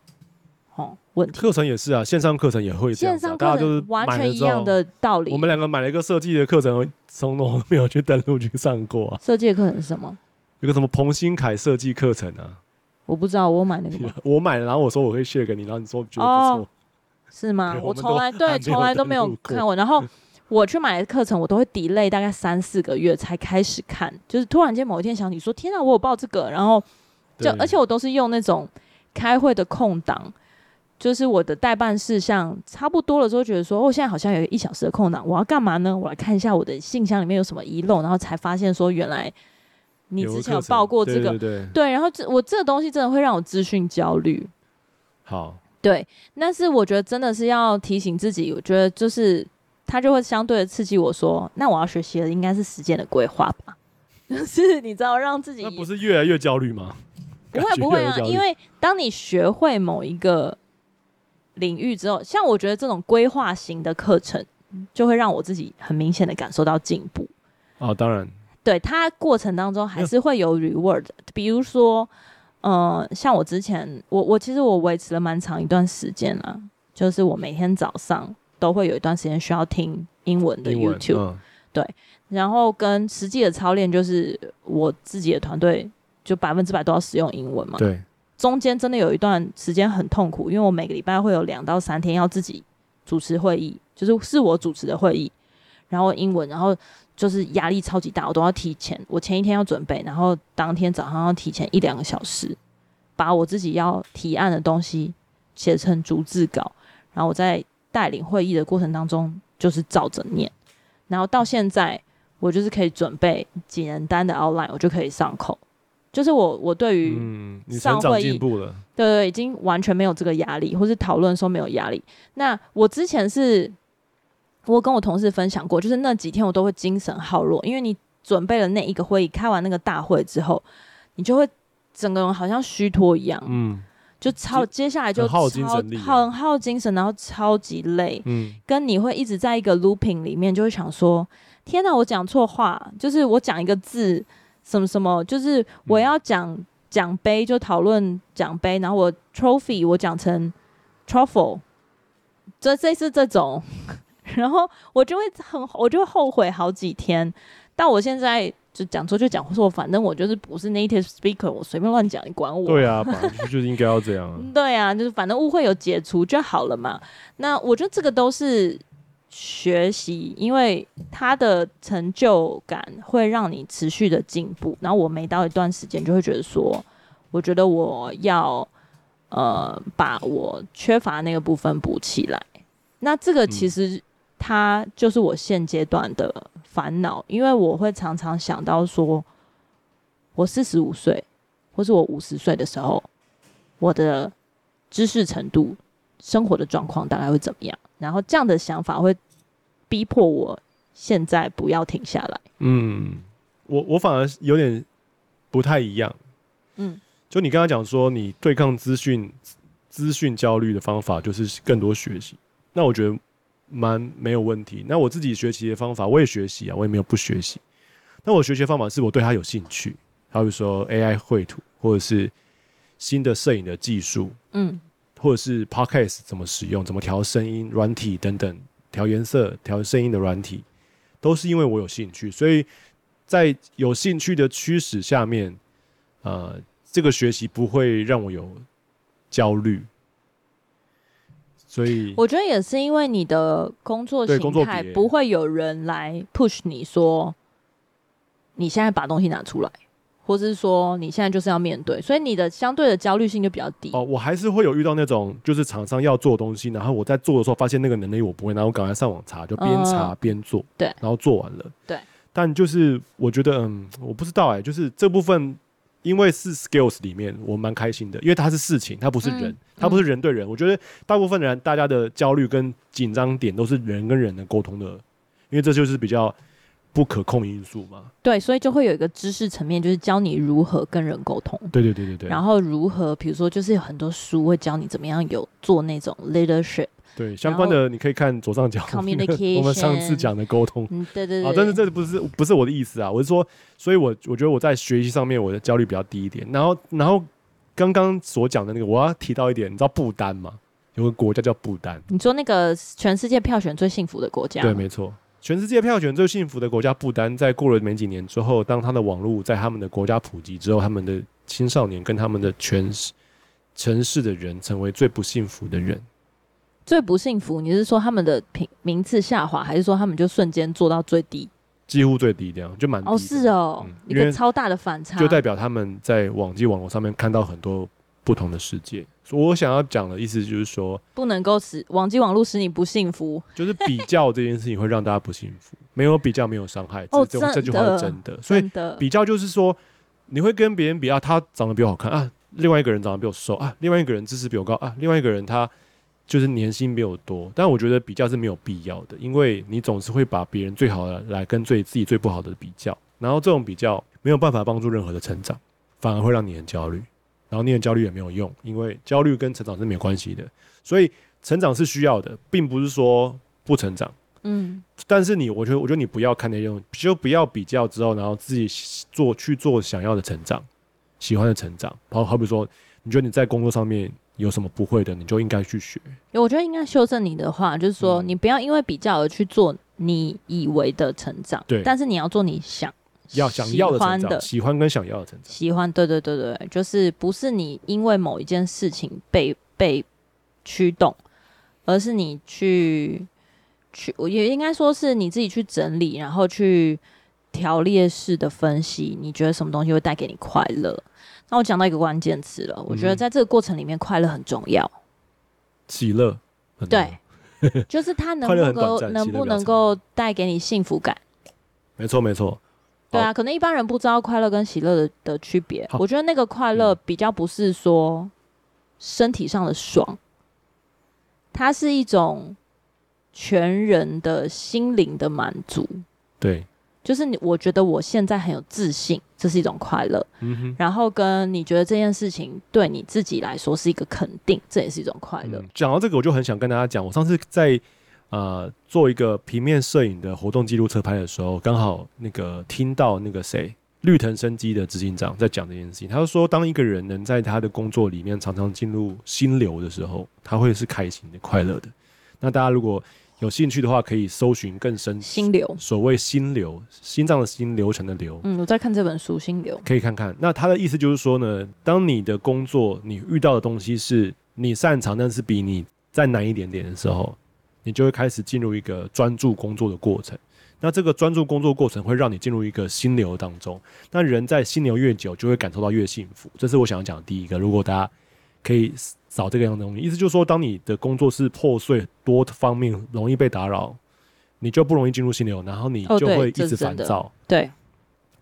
哦问题。课程也是啊，线上课程也会这样啊，线上课程大家就是完全一样的道理。我们两个买了一个设计的课程，从来没有去登录去上过啊。设计的课程是什么？有个什么彭新凯设计课程啊？我不知道，我买那个，我买了，然后我说我会 share 给你，然后你说觉得不错、哦，是吗？我从来对从来都没有看过，然后我去买的课程，我都会 delay 大概三四个月才开始看，就是突然间某一天想起说，天啊，我有报这个，然后就而且我都是用那种开会的空档，就是我的代办事项差不多了之后，觉得说，哦，现在好像有一小时的空档，我要干嘛呢？我来看一下我的信箱里面有什么遗漏，然后才发现说，原来你之前有报过这个，对对对，对，然后这我这个东西真的会让我资讯焦虑。好，对，但是我觉得真的是要提醒自己，我觉得就是他就会相对的刺激我说，那我要学习的应该是时间的规划吧，就是你知道让自己，那不是越来越焦虑吗？不会不会啊，因为当你学会某一个。领域之后，像我觉得这种规划型的课程，就会让我自己很明显的感受到进步。哦，当然，对，它过程当中还是会有 reward，比如说，呃，像我之前，我我其实我维持了蛮长一段时间了，就是我每天早上都会有一段时间需要听英文的 YouTube，嗯，对，然后跟实际的操练，就是我自己的团队就百分之百都要使用英文嘛，对。中间真的有一段时间很痛苦，因为我每个礼拜会有两到三天要自己主持会议，就是是我主持的会议，然后英文，然后就是压力超级大，我都要提前，我前一天要准备，然后当天早上要提前一两个小时，把我自己要提案的东西写成逐字稿，然后我在带领会议的过程当中就是照着念，然后到现在我就是可以准备简单的 outline，我就可以上口。就是我，我对于上会议，对对，已经完全没有这个压力，或是讨论说没有压力。那我之前是，我跟我同事分享过，就是那几天我都会精神耗弱，因为你准备了那一个会议，开完那个大会之后，你就会整个人好像虚脱一样，嗯，就超接下来就超很耗，很耗精神，然后超级累，嗯，跟你会一直在一个 looping 里面，就会想说，天哪，我讲错话，就是我讲一个字。什么什么，就是我要讲奖杯，就讨论奖杯，然后我 trophy 我讲成 truffle，这这是这种，然后我就会很，我就会后悔好几天。但我现在就讲错就讲错，反正我就是不是 native speaker，我随便乱讲，你管我？对啊，就是应该要这样啊。对啊，就是反正误会有解除就好了嘛。那我觉得这个都是。学习，因为他的成就感会让你持续的进步。然后我每到一段时间，就会觉得说，我觉得我要呃把我缺乏那个部分补起来。那这个其实它就是我现阶段的烦恼，因为我会常常想到说，我四十五岁或是我五十岁的时候，我的知识程度、生活的状况大概会怎么样？然后这样的想法会逼迫我现在不要停下来。嗯，我我反而有点不太一样。嗯，就你刚刚讲说，你对抗资讯资讯焦虑的方法就是更多学习。那我觉得蛮没有问题。那我自己学习的方法，我也学习啊，我也没有不学习。那我学习的方法是我对它有兴趣，好比如说 AI 绘图，或者是新的摄影的技术。嗯。或者是 Podcast 怎么使用，怎么调声音软体等等，调颜色、调声音的软体，都是因为我有兴趣。所以在有兴趣的驱使下面，呃，这个学习不会让我有焦虑。所以我觉得也是因为你的工作形态不会有人来 push 你说，你现在把东西拿出来。或是说你现在就是要面对，所以你的相对的焦虑性就比较低。哦，我还是会有遇到那种，就是厂商要做的东西，然后我在做的时候发现那个能力我不会，然后我赶快上网查，就边查边做，嗯，对，然后做完了，对。但就是我觉得，嗯，我不知道哎，欸，就是这部分，因为是 skills 里面，我蛮开心的，因为它是事情，它不是人，嗯，它不是人对人，嗯。我觉得大部分人大家的焦虑跟紧张点都是人跟人的沟通的，因为这就是比较。不可控因素嘛？对，所以就会有一个知识层面，就是教你如何跟人沟通。对对对对对。然后如何，比如说，就是有很多书会教你怎么样有做那种 leadership。对，相关的你可以看左上角。Communication。我们上次讲的沟通。嗯，对对对。啊，但是这不是不是我的意思啊，我是说，所以我我觉得我在学习上面我的焦虑比较低一点。然后然后刚刚所讲的那个，我要提到一点，你知道不丹吗？有个国家叫不丹。你说那个全世界票选最幸福的国家？对，没错。全世界票选最幸福的国家不丹，在过了没几年之后，当他的网络在他们的国家普及之后，他们的青少年跟他们的全城市的人成为最不幸福的人。最不幸福，你是说他们的评名次下滑，还是说他们就瞬间做到最低？几乎最低这样，就蛮哦，是哦，一个超大的反差，就代表他们在网际网络上面看到很多不同的世界。所以我想要讲的意思就是说，不能够使网际网络使你不幸福，就是比较这件事情会让大家不幸福。没有比较，没有伤害。哦，这这句话是真的。所以比较就是说，你会跟别人比啊，他长得比我好看啊，另外一个人长得比我瘦啊，另外一个人知识比我高啊，另外一个人他就是年薪比我多。但我觉得比较是没有必要的，因为你总是会把别人最好的来跟最自己最不好的比较，然后这种比较没有办法帮助任何的成长，反而会让你很焦虑。然后你很焦虑也没有用，因为焦虑跟成长是没有关系的，所以成长是需要的，并不是说不成长。嗯，但是你，我觉得，我觉得你不要看那种，就不要比较之后，然后自己做去做想要的成长，喜欢的成长。好，好比说，你觉得你在工作上面有什么不会的，你就应该去学。我觉得应该修正你的话，就是说，你不要因为比较而去做你以为的成长，对，但是你要做你想。要想要的成长，喜欢跟想要的成长，喜欢，对对对对，就是不是你因为某一件事情被被驱动，而是你去去，我也应该说是你自己去整理，然后去条列式的分析，你觉得什么东西会带给你快乐？那我讲到一个关键词了，我觉得在这个过程里面，快乐很重要，喜乐，对，就是它 能不能够能不能够带给你幸福感？没错，没错。对啊，可能一般人不知道快乐跟喜乐的的区别。我觉得那个快乐比较不是说身体上的爽，它是一种全人的心灵的满足。对，就是你，我觉得我现在很有自信，这是一种快乐。嗯哼。然后跟你觉得这件事情对你自己来说是一个肯定，这也是一种快乐。嗯，讲到这个，我就很想跟大家讲，我上次在。呃，做一个平面摄影的活动记录侧拍的时候，刚好那个听到那个谁，绿藤生机的执行长在讲这件事情。他就说，当一个人能在他的工作里面常常进入心流的时候，他会是开心的、快乐的。那大家如果有兴趣的话，可以搜寻更深心流。所谓心流，心脏的心，流程的流。嗯，我在看这本书《心流》，可以看看。那他的意思就是说呢，当你的工作你遇到的东西是你擅长，但是比你再难一点点的时候。你就会开始进入一个专注工作的过程，那这个专注工作过程会让你进入一个心流当中。那人在心流越久，就会感受到越幸福。这是我想要讲的第一个。如果大家可以找这个样的东西，意思就是说，当你的工作是破碎、多方面容易被打扰，你就不容易进入心流，然后你就会一直烦躁。对。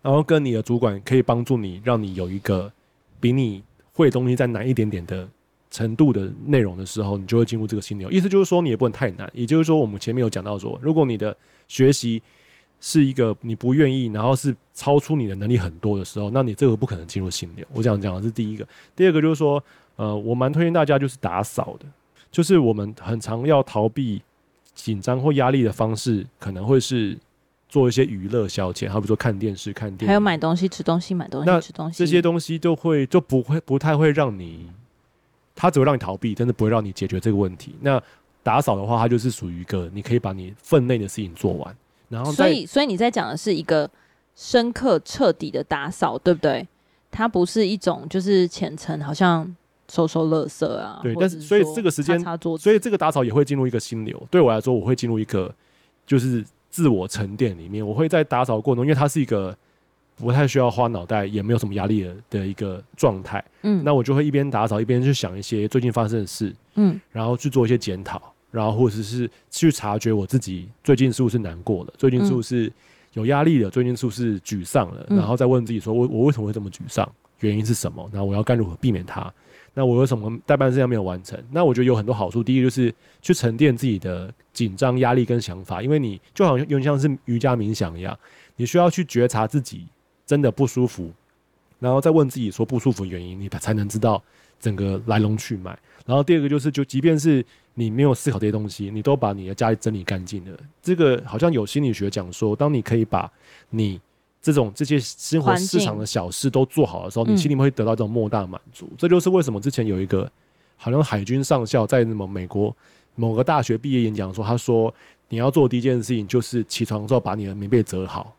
然后跟你的主管可以帮助你，让你有一个比你会的东西再难一点点的。程度的内容的时候，你就会进入这个心流。意思就是说，你也不能太难。也就是说，我们前面有讲到说，如果你的学习是一个你不愿意，然后是超出你的能力很多的时候，那你这个不可能进入心流。我想讲的是第一个。第二个就是说，呃，我蛮推荐大家就是打扫的，就是我们很常要逃避紧张或压力的方式，可能会是做一些娱乐消遣，好比说看电视、看电影，还有买东西、吃东西、买东西、吃东西，这些东西都会就不会不太会让你。它只会让你逃避，真的不会让你解决这个问题。那打扫的话，它就是属于一个你可以把你分内的事情做完，然后所以所以你在讲的是一个深刻彻底的打扫，对不对？它不是一种就是浅层，好像收收垃圾啊。对，但是所以这个时间，所以这个打扫也会进入一个心流。对我来说，我会进入一个就是自我沉淀里面。我会在打扫过程中，因为它是一个。不太需要花脑袋，也没有什么压力的的一个状态。嗯，那我就会一边打扫一边去想一些最近发生的事。嗯，然后去做一些检讨，然后或者是去察觉我自己最近是不是难过了，最近是不是有压力了，最近是不是沮丧了，然后再问自己说我我为什么会这么沮丧，原因是什么？那我要该如何避免它？那我有什么代办事项没有完成？那我觉得有很多好处。第一个就是去沉淀自己的紧张、压力跟想法，因为你就好像有点像是瑜伽冥想一样，你需要去觉察自己。真的不舒服，然后再问自己说不舒服的原因，你才能知道整个来龙去脉。然后第二个就是，就即便是你没有思考这些东西，你都把你的家里整理干净了。这个好像有心理学讲说，当你可以把你这种这些生活市场的小事都做好的时候，你心里面会得到这种莫大满足。这就是为什么之前有一个好像海军上校在那么美国某个大学毕业演讲说，他说你要做第一件事情就是起床之后把你的棉被折好，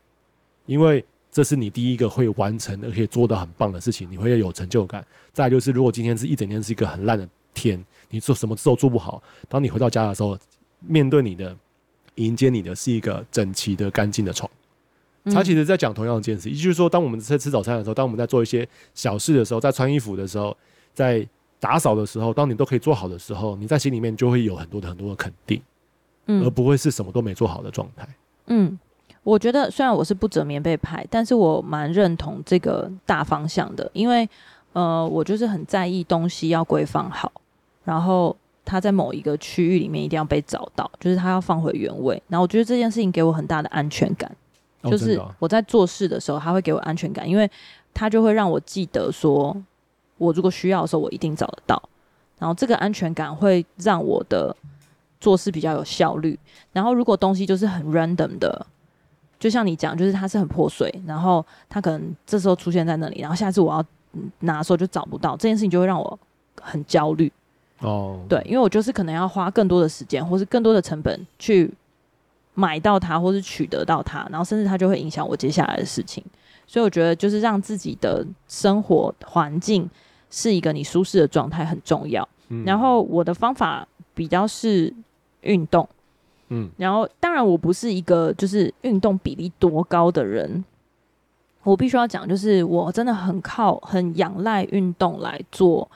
因为。这是你第一个会完成而且做的很棒的事情，你会有成就感。再就是，如果今天是一整天是一个很烂的天，你做什么事都做不好，当你回到家的时候，面对你的迎接你的是一个整齐的、干净的床。他其实在讲同样的一件事，也就是说，当我们在吃早餐的时候，当我们在做一些小事的时候，在穿衣服的时候，在打扫的时候，当你都可以做好的时候，你在心里面就会有很多的很多的肯定，嗯，而不会是什么都没做好的状态。嗯，我觉得虽然我是不折棉被派，但是我蛮认同这个大方向的，因为呃，我就是很在意东西要归放好，然后它在某一个区域里面一定要被找到，就是它要放回原位。然后我觉得这件事情给我很大的安全感，哦，就是我在做事的时候，他会给我安全感，因为他就会让我记得说，我如果需要的时候，我一定找得到。然后这个安全感会让我的做事比较有效率。然后如果东西就是很 random 的，就像你讲，就是它是很破碎，然后它可能这时候出现在那里，然后下次我要拿的时候就找不到，这件事情就会让我很焦虑。哦，对，因为我就是可能要花更多的时间，或是更多的成本去买到它，或是取得到它，然后甚至它就会影响我接下来的事情。所以我觉得，就是让自己的生活环境是一个你舒适的状态很重要。嗯。然后我的方法比较是运动，嗯，然后当然我不是一个就是运动比例多高的人，我必须要讲，就是我真的很靠很仰赖运动来做。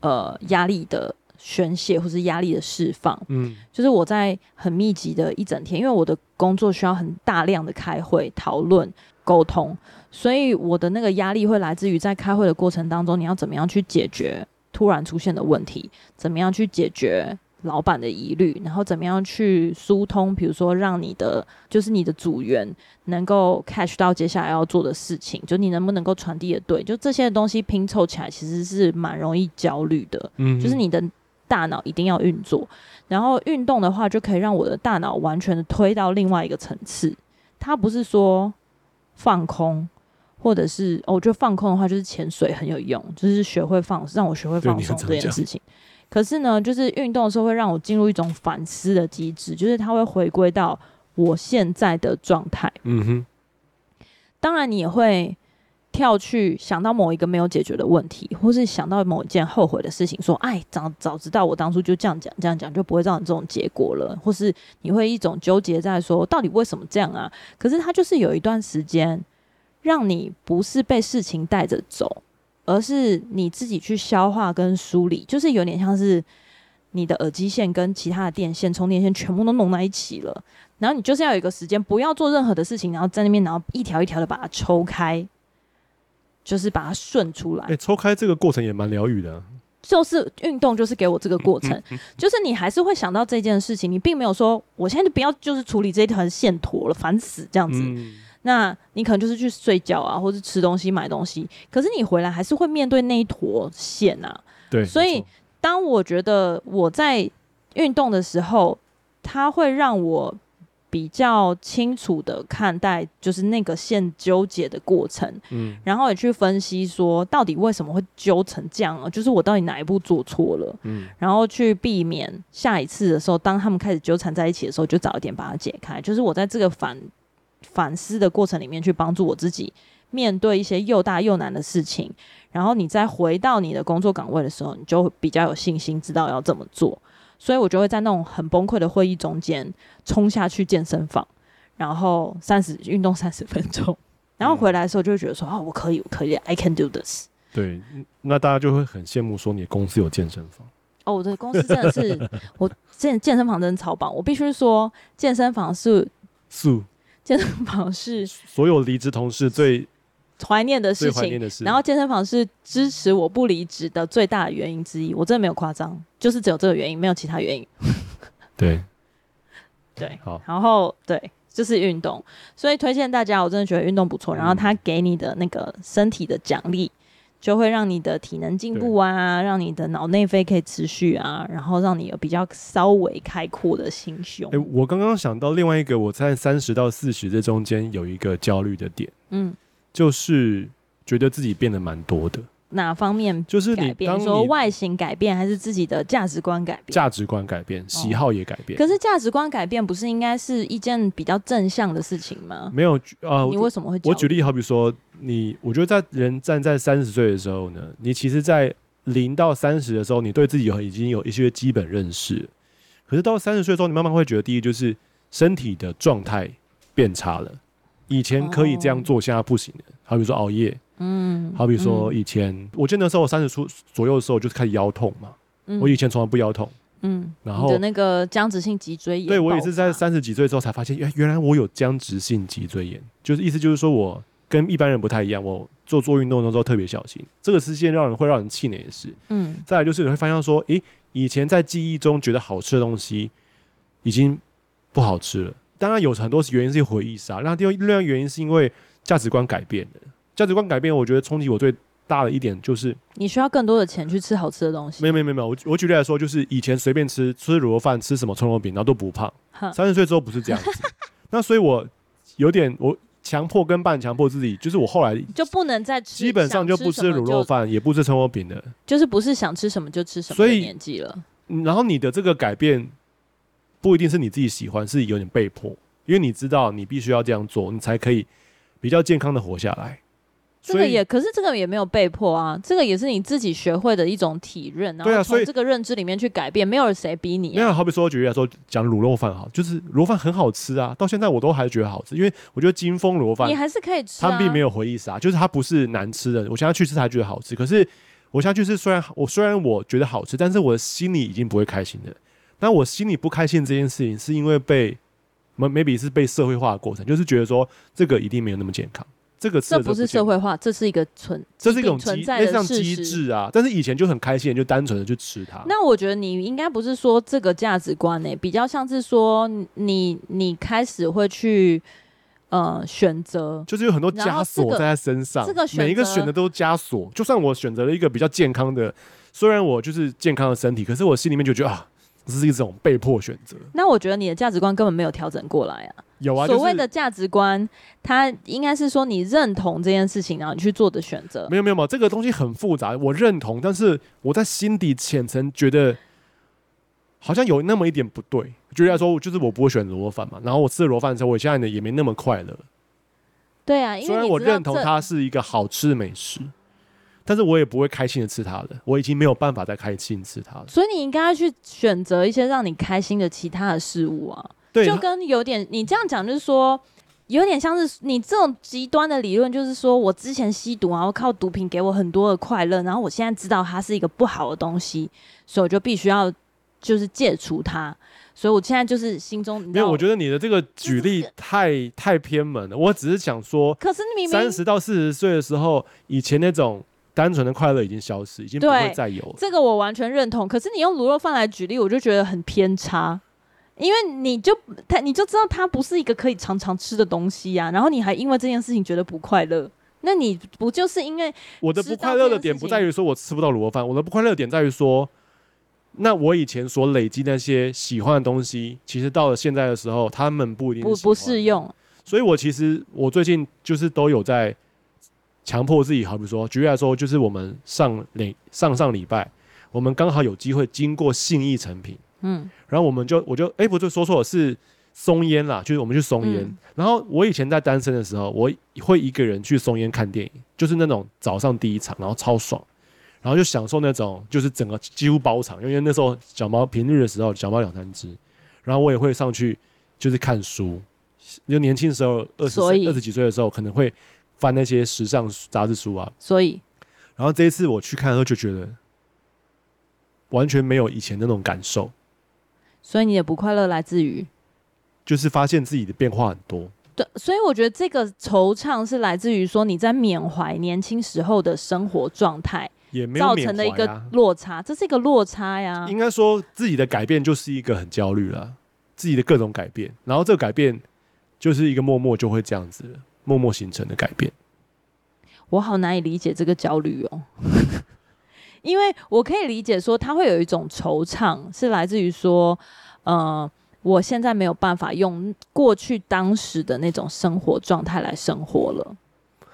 呃，压力的宣泄或是压力的释放，嗯，就是我在很密集的一整天，因为我的工作需要很大量的开会、讨论、沟通，所以我的那个压力会来自于在开会的过程当中，你要怎么样去解决突然出现的问题，怎么样去解决。老板的疑虑，然后怎么样去疏通？比如说，让你的就是你的组员能够 catch 到接下来要做的事情，就你能不能够传递的对？就这些东西拼凑起来，其实是蛮容易焦虑的。嗯，就是你的大脑一定要运作，然后运动的话，就可以让我的大脑完全的推到另外一个层次。它不是说放空，或者是哦，我觉得放空的话，就是潜水很有用，就是学会放，让我学会放松这件事情。可是呢，就是运动的时候会让我进入一种反思的机制，就是它会回归到我现在的状态。嗯哼。当然，你也会跳去想到某一个没有解决的问题，或是想到某一件后悔的事情，说：“哎，早早知道我当初就这样讲，这样讲就不会造成这种结果了。”或是你会一种纠结在说：“到底为什么这样啊？”可是它就是有一段时间，让你不是被事情带着走。而是你自己去消化跟梳理，就是有点像是你的耳机线跟其他的电线、充电线全部都弄在一起了，然后你就是要有一个时间，不要做任何的事情，然后在那边，然后一条一条的把它抽开，就是把它顺出来。哎、欸，抽开这个过程也蛮疗愈的。就是运动，就是给我这个过程，就是你还是会想到这件事情，你并没有说我现在就不要，就是处理这一团线坨了，烦死这样子。嗯那你可能就是去睡觉啊，或者吃东西、买东西，可是你回来还是会面对那一坨线啊。对，所以当我觉得我在运动的时候，它会让我比较清楚的看待，就是那个线纠结的过程。嗯，然后也去分析说，到底为什么会纠成这样啊？就是我到底哪一步做错了？嗯，然后去避免下一次的时候，当他们开始纠缠在一起的时候，就早一点把它解开。就是我在这个反。反思的过程里面，去帮助我自己面对一些又大又难的事情，然后你再回到你的工作岗位的时候，你就比较有信心，知道要怎么做。所以我就会在那种很崩溃的会议中间冲下去健身房，然后三十运动三十分钟，然后回来的时候就会觉得说：“啊，我可以，我可以，I can do this。”对，那大家就会很羡慕说你的公司有健身房。哦，我的公司真的是我健健身房真的超棒，我必须说健身房是素。健身房是所有离职同事最怀念的事情，然后健身房是支持我不离职的最大的原因之一。我真的没有夸张，就是只有这个原因，没有其他原因。对，对，好，然后对，就是运动，所以推荐大家，我真的觉得运动不错。然后它给你的那个身体的奖励。就会让你的体能进步啊，让你的脑内啡可以持续啊，然后让你有比较稍微开阔的心胸。哎、欸，我刚刚想到另外一个，我在三十到四十这中间有一个焦虑的点，嗯，就是觉得自己变得蛮多的。哪方面？就是你当你说外形改变，还是自己的价值观改变？价值观改变，喜好也改变。哦、可是价值观改变不是应该是一件比较正向的事情吗？没有啊、呃，你为什么会？我举例，好比说你，我觉得在人站在三十岁的时候呢，你其实，在零到三十的时候，你对自己有已经有一些基本认识。可是到三十岁的时候，你慢慢会觉得，第一就是身体的状态变差了。以前可以这样做，现在不行了。好比说熬夜。嗯，好比说以前，嗯、我记得那时候我三十出左右的时候，就是开始腰痛嘛。嗯、我以前从来不腰痛。嗯，然后的那个僵直性脊椎炎，对我也是在三十几岁之后才发现，原原来我有僵直性脊椎炎，就是意思就是说我跟一般人不太一样，我做做运动的时候特别小心，这个是件让人会让人气馁的事。嗯，再来就是你会发现说，诶，以前在记忆中觉得好吃的东西，已经不好吃了。当然有很多原因是回忆杀，然后第二另外原因是因为价值观改变了，价值观改变，我觉得冲击我最。大的一点就是，你需要更多的钱去吃好吃的东西。没有没有没有，我我举例来说，就是以前随便吃吃卤肉饭，吃什么葱油饼，然后都不胖。三十岁之后不是这样子，那所以我有点我强迫跟半强迫自己，就是我后来就不能再吃，基本上就不吃卤肉饭，也不吃葱油饼的，就是不是想吃什么就吃什么所以年纪了。然后你的这个改变不一定是你自己喜欢，是有点被迫，因为你知道你必须要这样做，你才可以比较健康的活下来。这个也，可是这个也没有被迫啊，这个也是你自己学会的一种体认，然后从这个认知里面去改变，没有谁逼你、啊。没有，好比说举例来说，讲卤肉饭哈，就是卤肉饭很好吃啊，到现在我都还觉得好吃，因为我觉得金丰卤肉饭你还是可以吃、啊，它并没有回忆杀，就是它不是难吃的，我现在去吃才觉得好吃。可是我现在去吃，虽然我虽然我觉得好吃，但是我的心里已经不会开心的。那我心里不开心这件事情，是因为被，maybe 是被社会化的过程，就是觉得说这个一定没有那么健康。这个这不是社会化，这是一个存，这是一种存在的机制啊。但是以前就很开心，就单纯的去吃它。那我觉得你应该不是说这个价值观呢、欸，比较像是说你你开始会去呃选择，就是有很多枷锁在他身上，这个每一个选择都是枷锁。就算我选择了一个比较健康的，虽然我就是健康的身体，可是我心里面就觉得啊。这是一种被迫选择。那我觉得你的价值观根本没有调整过来啊。有啊，所谓的价值观，它应该是说你认同这件事情，然后你去做的选择。没有没有没有，这个东西很复杂。我认同，但是我在心底浅层觉得好像有那么一点不对。举例来说，就是我不会选卤肉饭嘛。然后我吃了卤肉饭的时候，我现在呢也没那么快乐。对啊，因为虽然我认同它是一个好吃的美食。但是我也不会开心的吃它了，我已经没有办法再开心吃它了。所以你应该要去选择一些让你开心的其他的事物啊。对，就跟有点你这样讲，就是说有点像是你这种极端的理论，就是说我之前吸毒，然后靠毒品给我很多的快乐，然后我现在知道它是一个不好的东西，所以我就必须要就是戒除它。所以我现在就是心中没有，我觉得你的这个举例太、就是、太偏门了。我只是想说，可是你明明三十到四十岁的时候，以前那种。单纯的快乐已经消失，已经不会再有了。这个我完全认同。可是你用卤肉饭来举例，我就觉得很偏差，因为你就他你就知道它不是一个可以常常吃的东西呀、啊。然后你还因为这件事情觉得不快乐，那你不就是因为我的不快乐的点不在于说我吃不到卤肉饭，我的不快乐点在于说，那我以前所累积那些喜欢的东西，其实到了现在的时候，他们不一定不不适用。所以我其实我最近就是都有在。强迫自己，好比说，举例来说，就是我们上礼上上礼拜，我们刚好有机会经过信义成品，嗯，然后我们就我就哎、欸，不对说错了，是松烟啦，就是我们去松烟。嗯、然后我以前在单身的时候，我会一个人去松烟看电影，就是那种早上第一场，然后超爽，然后就享受那种就是整个几乎包场，因为那时候小猫平日的时候小猫两三只，然后我也会上去就是看书，就年轻时候二十岁二十几岁的时候可能会。翻那些时尚杂志书啊，所以，然后这一次我去看的时候就觉得完全没有以前那种感受，所以你的不快乐来自于，就是发现自己的变化很多。对，所以我觉得这个惆怅是来自于说你在缅怀年轻时候的生活状态，也没有造成的一个落差，这是一个落差呀。应该说自己的改变就是一个很焦虑了，自己的各种改变，然后这个改变就是一个默默就会这样子。默默形成的改变，我好难以理解这个焦虑哦，因为我可以理解说他会有一种惆怅，是来自于说，呃，我现在没有办法用过去当时的那种生活状态来生活了，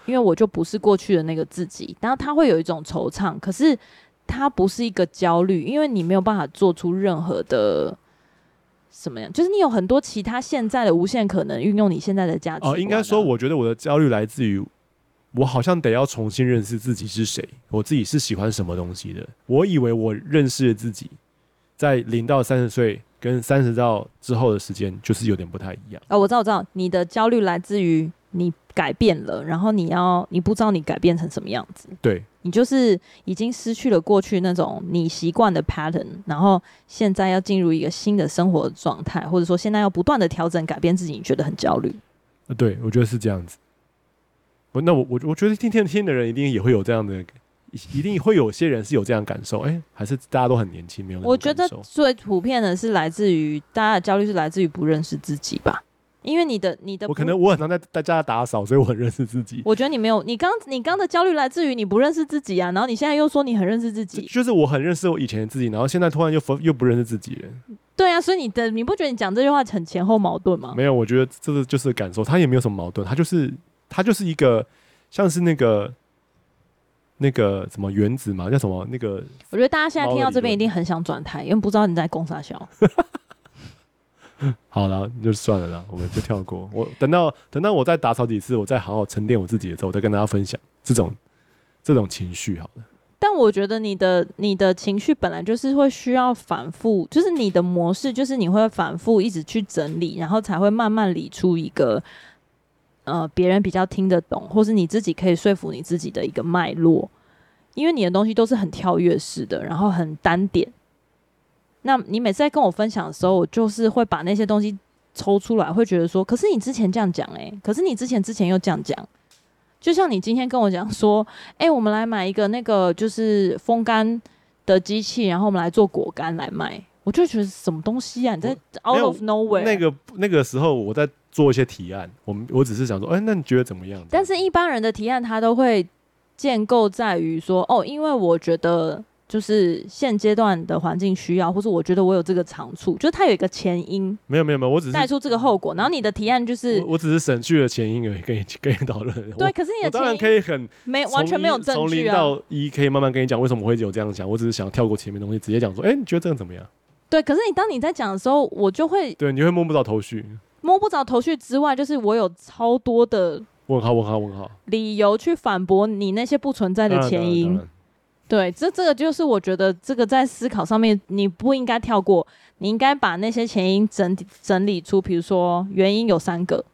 因为我就不是过去的那个自己。然后他会有一种惆怅，可是他不是一个焦虑，因为你没有办法做出任何的。什么样？就是你有很多其他现在的无限可能，运用你现在的价值。哦，应该说，我觉得我的焦虑来自于，我好像得要重新认识自己是谁，我自己是喜欢什么东西的。我以为我认识了自己，在零到三十岁跟三十到之后的时间，就是有点不太一样。哦，我知道，我知道，你的焦虑来自于你改变了，然后你要你不知道你改变成什么样子，对，你就是已经失去了过去那种你习惯的 pattern，然后现在要进入一个新的生活状态，或者说现在要不断的调整改变自己，你觉得很焦虑。呃，对，我觉得是这样子。我那我我我觉得听天听的人一定也会有这样的，一定会有些人是有这样感受。哎，还是大家都很年轻，没有？我觉得最普遍的是来自于大家的焦虑是来自于不认识自己吧。因为你的你的，我可能我很常在在家打扫，所以我很认识自己。我觉得你没有，你刚你刚的焦虑来自于你不认识自己啊，然后你现在又说你很认识自己，就是我很认识我以前的自己，然后现在突然又又不认识自己了。对啊，所以你的你不觉得你讲这句话很前后矛盾吗？没有，我觉得这个就是感受，他也没有什么矛盾，他就是他就是一个像是那个那个什么原子嘛，叫什么那个？我觉得大家现在听到这边一定很想转台，因为不知道你在攻啥笑。好了，就算了啦，我们就跳过。我等到等到我再打扫几次，我再好好沉淀我自己的时候，我再跟大家分享这种这种情绪。好了，但我觉得你的你的情绪本来就是会需要反复，就是你的模式就是你会反复一直去整理，然后才会慢慢理出一个呃别人比较听得懂，或是你自己可以说服你自己的一个脉络。因为你的东西都是很跳跃式的，然后很单点。那你每次在跟我分享的时候，我就是会把那些东西抽出来，会觉得说，可是你之前这样讲，诶，可是你之前之前又这样讲，就像你今天跟我讲说，诶，我们来买一个那个就是风干的机器，然后我们来做果干来卖，我就觉得什么东西啊？你在 out of nowhere。那个那个时候我在做一些提案，我们我只是想说，哎，那你觉得怎么样？但是一般人的提案，他都会建构在于说，哦，因为我觉得。就是现阶段的环境需要，或是我觉得我有这个长处，就是它有一个前因。没有没有没有，我只是带出这个后果。然后你的提案就是，我，我只是省去了前因而已，跟你跟你 讨论。对，可是你的当然可以很没完全没有证据啊。从零到一可以慢慢跟你讲为什么会有这样想。我只是想跳过前面的东西，直接讲说，哎、欸，你觉得这样怎么样？对，可是你当你在讲的时候，我就会对，你会摸不到头绪。摸不着头绪之外，就是我有超多的问号问号问号理由去反驳你那些不存在的前因。对，这这个就是我觉得这个在思考上面你不应该跳过，你应该把那些前因整整理出，比如说原因有三个，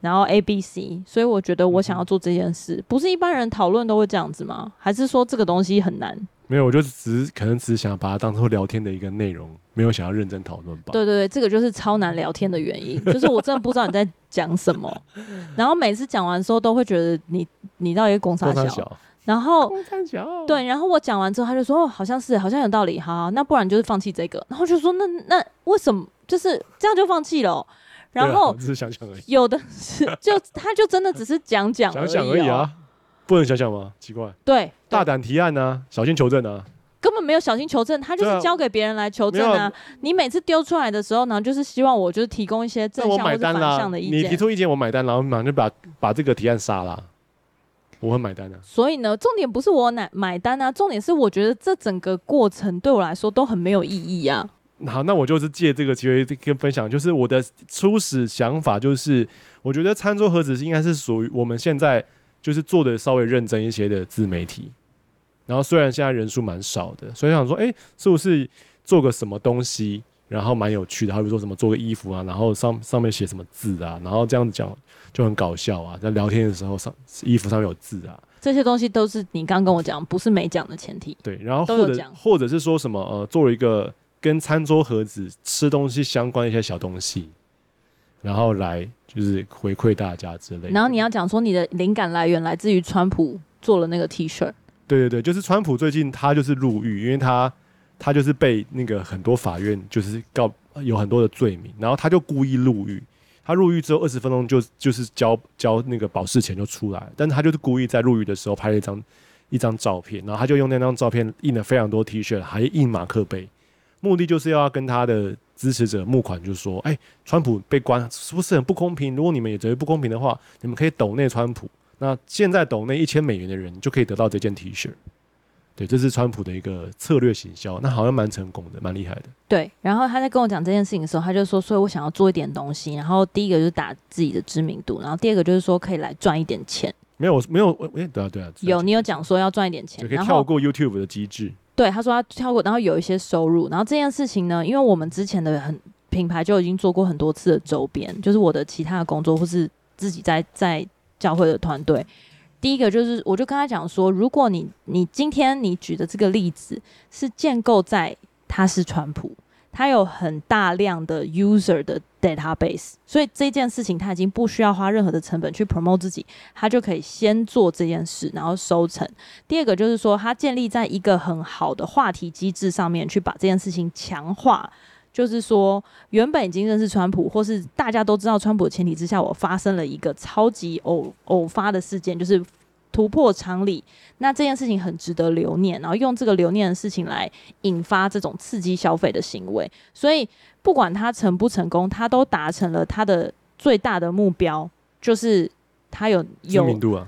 然后 A、B、C，所以我觉得我想要做这件事，不是一般人讨论都会这样子吗？还是说这个东西很难？没有，我就只是可能只是想把它当做聊天的一个内容，没有想要认真讨论吧。对对对，这个就是超难聊天的原因，就是我真的不知道你在讲什么，然后每次讲完之后都会觉得你你到底公三小。然后对，然后我讲完之后，他就说：“哦，好像是，好像有道理。好，好，那不然就是放弃这个。”然后就说：“那那为什么就是这样就放弃了哦？”然后只是想想而已。有的是，就他就真的只是讲讲而已哦。想想而已啊，不能想想吗？奇怪。对，大胆提案啊，小心求证啊。根本没有小心求证，他就是交给别人来求证啊。你每次丢出来的时候呢，就是希望我就是提供一些正向或者反向的意见。你提出意见，我买单，然后马上就把把这个提案杀了。我会买单的、啊，所以呢，重点不是我买买单啊，重点是我觉得这整个过程对我来说都很没有意义啊。好，那我就是借这个机会跟分享，就是我的初始想法就是，我觉得餐桌盒子应该是属于我们现在就是做的稍微认真一些的自媒体。然后虽然现在人数蛮少的，所以想说，哎、欸，是不是做个什么东西，然后蛮有趣的，好比说什么做个衣服啊，然后上上面写什么字啊，然后这样子讲。就很搞笑啊，在聊天的时候上衣服上面有字啊，这些东西都是你刚跟我讲，不是没讲的前提。对，然后或者或者是说什么呃，做一个跟餐桌盒子吃东西相关的一些小东西，然后来就是回馈大家之类的。然后你要讲说你的灵感来源来自于川普做了那个 T 恤。对对对，就是川普最近他就是入狱，因为他他就是被那个很多法院就是告有很多的罪名，然后他就故意入狱。他入狱之后二十分钟就就是交交那个保释钱就出来，但他就是故意在入狱的时候拍了一张一张照片，然后他就用那张照片印了非常多 T 恤，还印马克杯，目的就是要跟他的支持者募款，就是说，哎、欸，川普被关是不是很不公平？如果你们也觉得不公平的话，你们可以抖内川普，那现在抖内一千美元的人就可以得到这件 T 恤。对，这是川普的一个策略行销，那好像蛮成功的，蛮厉害的。对，然后他在跟我讲这件事情的时候，他就说，所以我想要做一点东西。然后第一个就是打自己的知名度，然后第二个就是说可以来赚一点钱。没有，没有，哎，对啊，对啊，有你有讲说要赚一点钱，可以跳过 YouTube 的机制。对，他说他跳过，然后有一些收入。然后这件事情呢，因为我们之前的很品牌就已经做过很多次的周边，就是我的其他的工作或是自己在在教会的团队。第一个就是，我就跟他讲说，如果你你今天你举的这个例子是建构在他是川普，他有很大量的 user 的 database，所以这件事情他已经不需要花任何的成本去 promote 自己，他就可以先做这件事，然后收成。第二个就是说，他建立在一个很好的话题机制上面去把这件事情强化。就是说，原本已经认识川普，或是大家都知道川普的前提之下，我发生了一个超级偶偶发的事件，就是突破常理。那这件事情很值得留念，然后用这个留念的事情来引发这种刺激消费的行为。所以，不管他成不成功，他都达成了他的最大的目标，就是他有有知名度啊。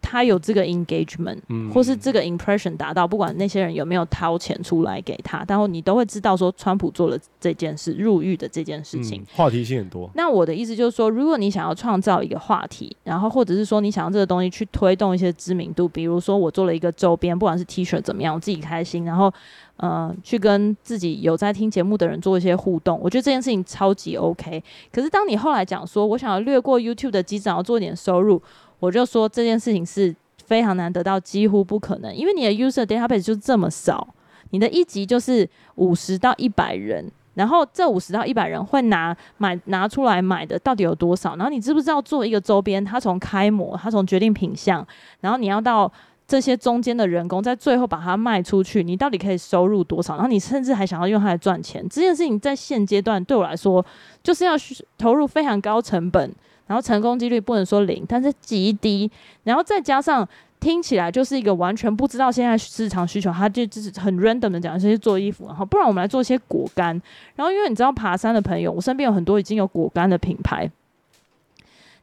他有这个 engagement，或是这个 impression 达到，不管那些人有没有掏钱出来给他，然后你都会知道说川普做了这件事，入狱的这件事情，话题性很多。那我的意思就是说，如果你想要创造一个话题，然后或者是说你想要这个东西去推动一些知名度，比如说我做了一个周边，不管是 T 恤怎么样，我自己开心，然后呃去跟自己有在听节目的人做一些互动，我觉得这件事情超级 OK。可是当你后来讲说我想要略过 YouTube 的机制，然后做一点收入。我就说这件事情是非常难得到，几乎不可能，因为你的 user database 就这么少，你的一级就是五十到一百人，然后这五十到一百人会拿买拿出来买的到底有多少？然后你知不知道做一个周边，他从开模，他从决定品相，然后你要到这些中间的人工，在最后把它卖出去，你到底可以收入多少？然后你甚至还想要用它来赚钱，这件事情在现阶段对我来说，就是要投入非常高成本。然后成功几率不能说零，但是极低。然后再加上听起来就是一个完全不知道现在市场需求，他就只是很 random 的讲，这些做衣服，然后不然我们来做一些果干。然后因为你知道爬山的朋友，我身边有很多已经有果干的品牌，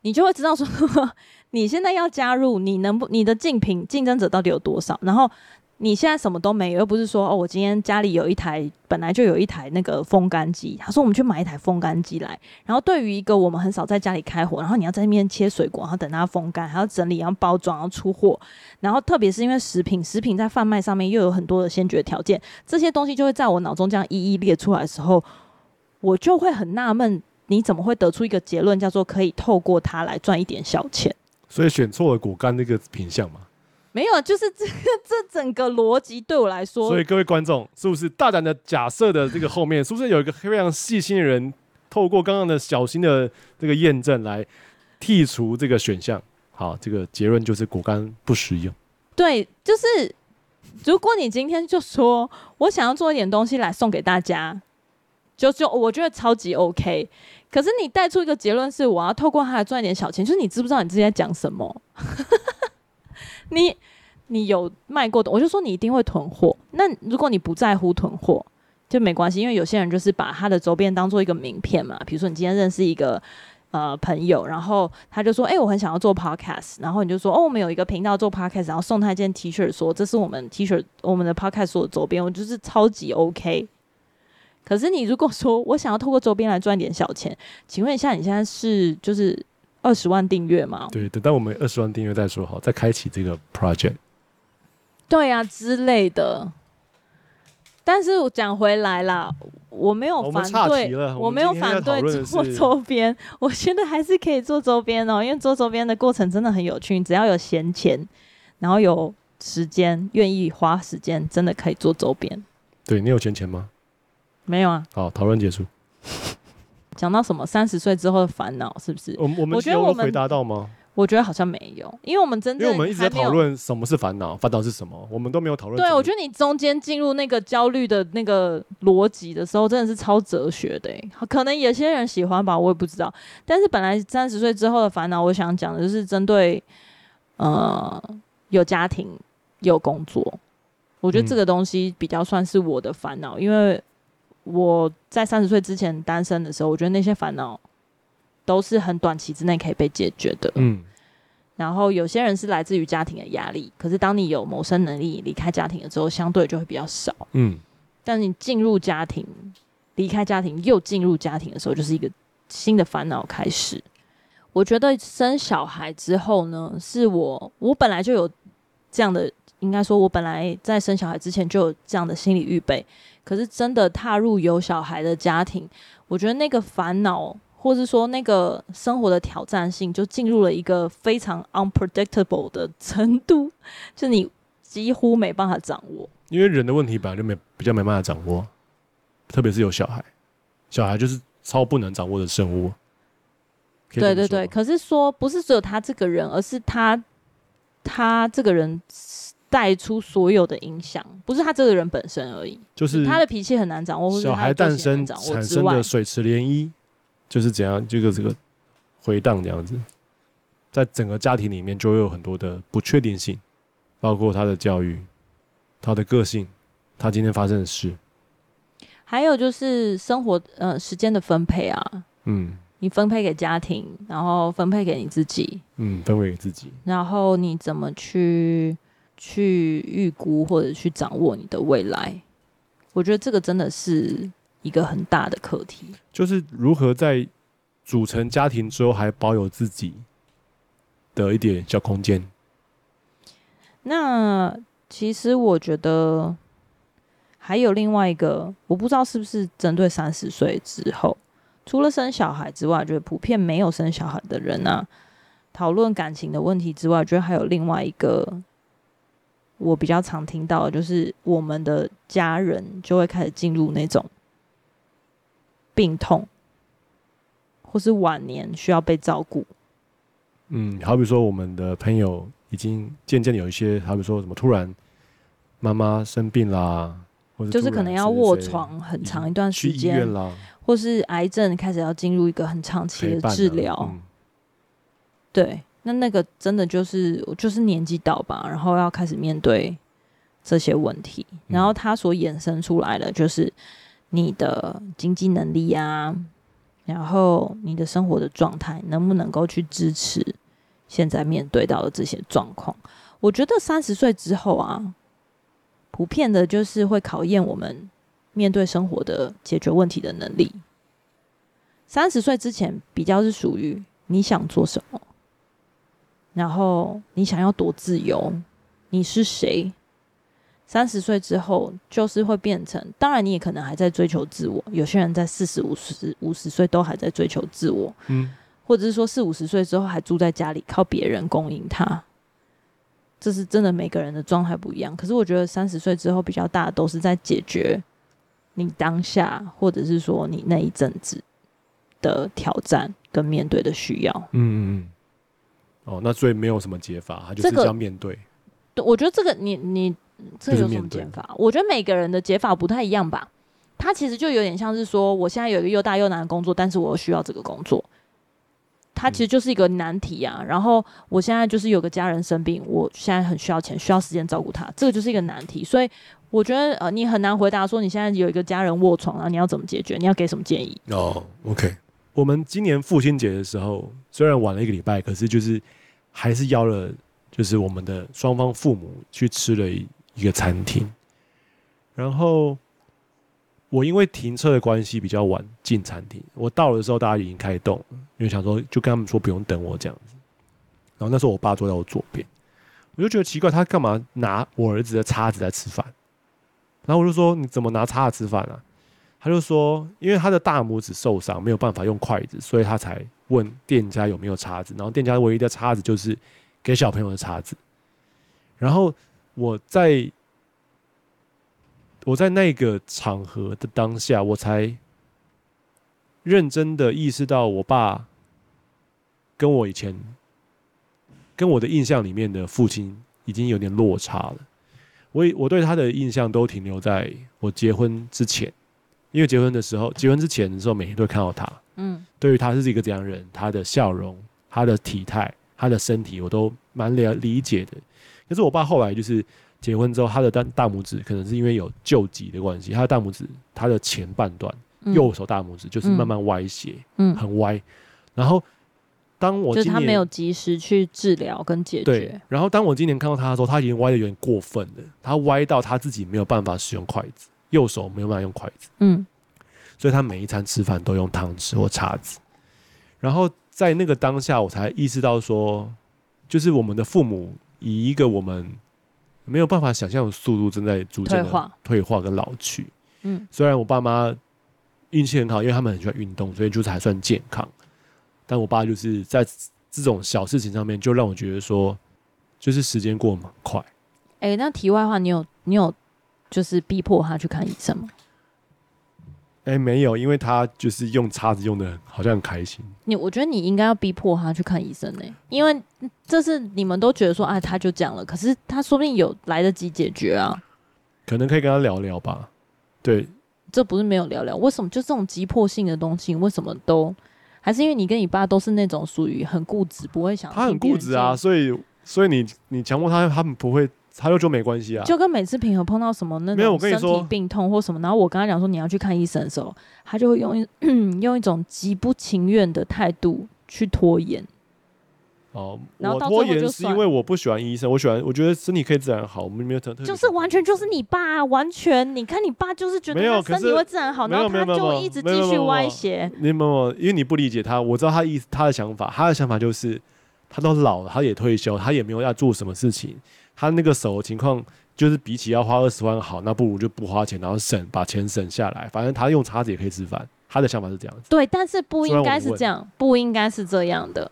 你就会知道说，你现在要加入，你能不你的竞品竞争者到底有多少？然后。你现在什么都没有，又不是说哦，我今天家里有一台，本来就有一台那个风干机。他说我们去买一台风干机来。然后对于一个我们很少在家里开火，然后你要在那边切水果，然后等它风干，还要整理，然后包装，然后出货。然后特别是因为食品，食品在贩卖上面又有很多的先决条件，这些东西就会在我脑中这样一一列出来的时候，我就会很纳闷，你怎么会得出一个结论，叫做可以透过它来赚一点小钱？所以选错了果干那个品相嘛。没有，就是这个 这整个逻辑对我来说，所以各位观众，是不是大胆的假设的这个后面，是不是有一个非常细心的人，透过刚刚的小心的这个验证来剔除这个选项？好，这个结论就是果干不实用。对，就是如果你今天就说我想要做一点东西来送给大家，就就我觉得超级 OK。可是你带出一个结论是我要透过它来赚一点小钱，就是你知不知道你自己在讲什么？你你有卖过的，我就说你一定会囤货。那如果你不在乎囤货，就没关系，因为有些人就是把他的周边当做一个名片嘛。比如说你今天认识一个呃朋友，然后他就说：“哎、我很想要做 podcast。”然后你就说：“哦，我们有一个频道做 podcast，然后送他一件 T 恤，说这是我们 T 恤，我们的 podcast 所周边，我就是超级 OK。”可是你如果说我想要透过周边来赚点小钱，请问一下，你现在是就是？二十万订阅嘛？对，等到我们二十万订阅再说好，再开启这个 project。对啊，之类的。但是我讲回来啦，我没有反对，我，我没有反对做周边，我觉得还是可以做周边哦，因为做周边的过程真的很有趣，只要有闲钱，然后有时间，愿意花时间，真的可以做周边。对，你有闲钱吗？没有啊。好，讨论结束。讲到什么三十岁之后的烦恼，是不是？我我们有回答到吗？我觉得好像没有，因为我们真正因为我们一直在讨论什么是烦恼，烦恼是什么，我们都没有讨论。对，我觉得你中间进入那个焦虑的那个逻辑的时候，真的是超哲学的。可能有些人喜欢吧，我也不知道。但是本来三十岁之后的烦恼，我想讲的就是针对呃有家庭有工作，我觉得这个东西比较算是我的烦恼，嗯、因为。我在三十岁之前单身的时候，我觉得那些烦恼都是很短期之内可以被解决的。嗯，然后有些人是来自于家庭的压力，可是当你有谋生能力，离开家庭了之后，相对就会比较少。嗯，但你进入家庭、离开家庭又进入家庭的时候，就是一个新的烦恼开始。我觉得生小孩之后呢，是我我本来就有这样的，应该说，我本来在生小孩之前就有这样的心理预备。可是真的踏入有小孩的家庭，我觉得那个烦恼或是说那个生活的挑战性就进入了一个非常 unpredictable 的程度，就你几乎没办法掌握。因为人的问题本来就没比较没办法掌握，特别是有小孩，小孩就是超不能掌握的生物。对对对，可是说不是只有他这个人，而是他他这个人带出所有的影响，不是他这个人本身而已，就是他的脾气很难掌握，小孩诞生产生的水池涟漪。就是怎样，这个这个回荡这样子，在整个家庭里面就会有很多的不确定性，包括他的教育、他的个性、他今天发生的事，还有就是生活呃时间的分配啊，嗯，你分配给家庭，然后分配给你自己，嗯，分配给自己，然后你怎么去去预估或者去掌握你的未来？我觉得这个真的是。一个很大的课题，就是如何在组成家庭之后还保有自己的一点小空间。那其实我觉得还有另外一个，我不知道是不是针对三十岁之后，除了生小孩之外，觉得普遍没有生小孩的人啊，讨论感情的问题之外，觉得还有另外一个我比较常听到的，就是我们的家人就会开始进入那种。病痛，或是晚年需要被照顾。嗯，好比说，我们的朋友已经渐渐有一些，好比说什么突然妈妈生病啦，或者就是可能要卧床很长一段时间啦，或是癌症开始要进入一个很长期的治疗。嗯、对，那那个真的就是就是年纪到吧，然后要开始面对这些问题，然后它所衍生出来的就是。你的经济能力啊，然后你的生活的状态能不能够去支持现在面对到的这些状况？我觉得三十岁之后啊，普遍的就是会考验我们面对生活的解决问题的能力。三十岁之前比较是属于你想做什么，然后你想要多自由，你是谁？三十岁之后，就是会变成，当然你也可能还在追求自我。有些人在四十五十五十岁都还在追求自我，嗯，或者是说四五十岁之后还住在家里，靠别人供应他。这是真的，每个人的状态不一样。可是我觉得三十岁之后比较大都是在解决你当下，或者是说你那一阵子的挑战跟面对的需要。嗯嗯嗯。哦，那所以没有什么解法，他就是这样面对。对，我觉得这个你你。这有什么解法？我觉得每个人的解法不太一样吧。他其实就有点像是说，我现在有一个又大又难的工作，但是我又需要这个工作。他其实就是一个难题啊。然后我现在就是有个家人生病，我现在很需要钱，需要时间照顾他，这个就是一个难题。所以我觉得呃，你很难回答说你现在有一个家人卧床啊，你要怎么解决？你要给什么建议？哦，OK。我们今年父亲节的时候，虽然晚了一个礼拜，可是就是还是邀了，就是我们的双方父母去吃了一。个餐厅，然后我因为停车的关系比较晚进餐厅。我到了的时候，大家已经开动，因为想说就跟他们说不用等我这样子。然后那时候我爸坐在我左边，我就觉得奇怪，他干嘛拿我儿子的叉子在吃饭？然后我就说你怎么拿叉子吃饭啊？他就说因为他的大拇指受伤，没有办法用筷子，所以他才问店家有没有叉子。然后店家唯一的叉子就是给小朋友的叉子。然后。我在我在那个场合的当下，我才认真的意识到，我爸跟我以前跟我的印象里面的父亲已经有点落差了。我我对他的印象都停留在我结婚之前，因为结婚的时候，结婚之前的时候，每天都会看到他。嗯，对于他是一个怎样人，他的笑容、他的体态、他的身体，我都蛮了理解的。可是我爸后来就是结婚之后，他的大大拇指可能是因为有旧疾的关系，他的大拇指他的前半段右手大拇指就是慢慢歪斜，嗯，很歪。然后当我就是他没有及时去治疗跟解决。对。然后当我今年看到他的时候，他已经歪的有点过分了，他歪到他自己没有办法使用筷子，右手没有办法用筷子，嗯，所以他每一餐吃饭都用汤匙或叉子。然后在那个当下，我才意识到说，就是我们的父母。以一个我们没有办法想象的速度，正在逐渐的退化跟老去。嗯，虽然我爸妈运气很好，因为他们很喜欢运动，所以就是还算健康。但我爸就是在这种小事情上面，就让我觉得说，就是时间过得蛮快。哎、欸，那题外话，你有你有就是逼迫他去看医生吗？哎、欸，没有，因为他就是用叉子用的，好像很开心。你我觉得你应该要逼迫他去看医生呢、欸，因为这是你们都觉得说，啊，他就讲了，可是他说不定有来得及解决啊。可能可以跟他聊聊吧。对，这不是没有聊聊，为什么就这种急迫性的东西，为什么都还是因为你跟你爸都是那种属于很固执，不会想他很固执啊，所以所以你你强迫他，他们不会。他就就没关系啊，就跟每次平和碰到什么那种身体病痛或什么，然后我跟他讲说你要去看医生的时候，他就会用一 用一种极不情愿的态度去拖延。哦，然后我拖延是因为我不喜欢医生，我喜欢我觉得身体可以自然好，我们没有特特就是完全就是你爸啊完全，你看你爸就是觉得身体会自然好，然后他就一直继续歪斜。你有没有，因为你不理解他，我知道他意思他的想法，他的想法就是他都老了，他也退休，他也没有要做什么事情。他那个手的情况，就是比起要花二十万好，那不如就不花钱，然后省把钱省下来。反正他用叉子也可以吃饭，他的想法是这样子。对，但是不应该是这样，不应该是这样的，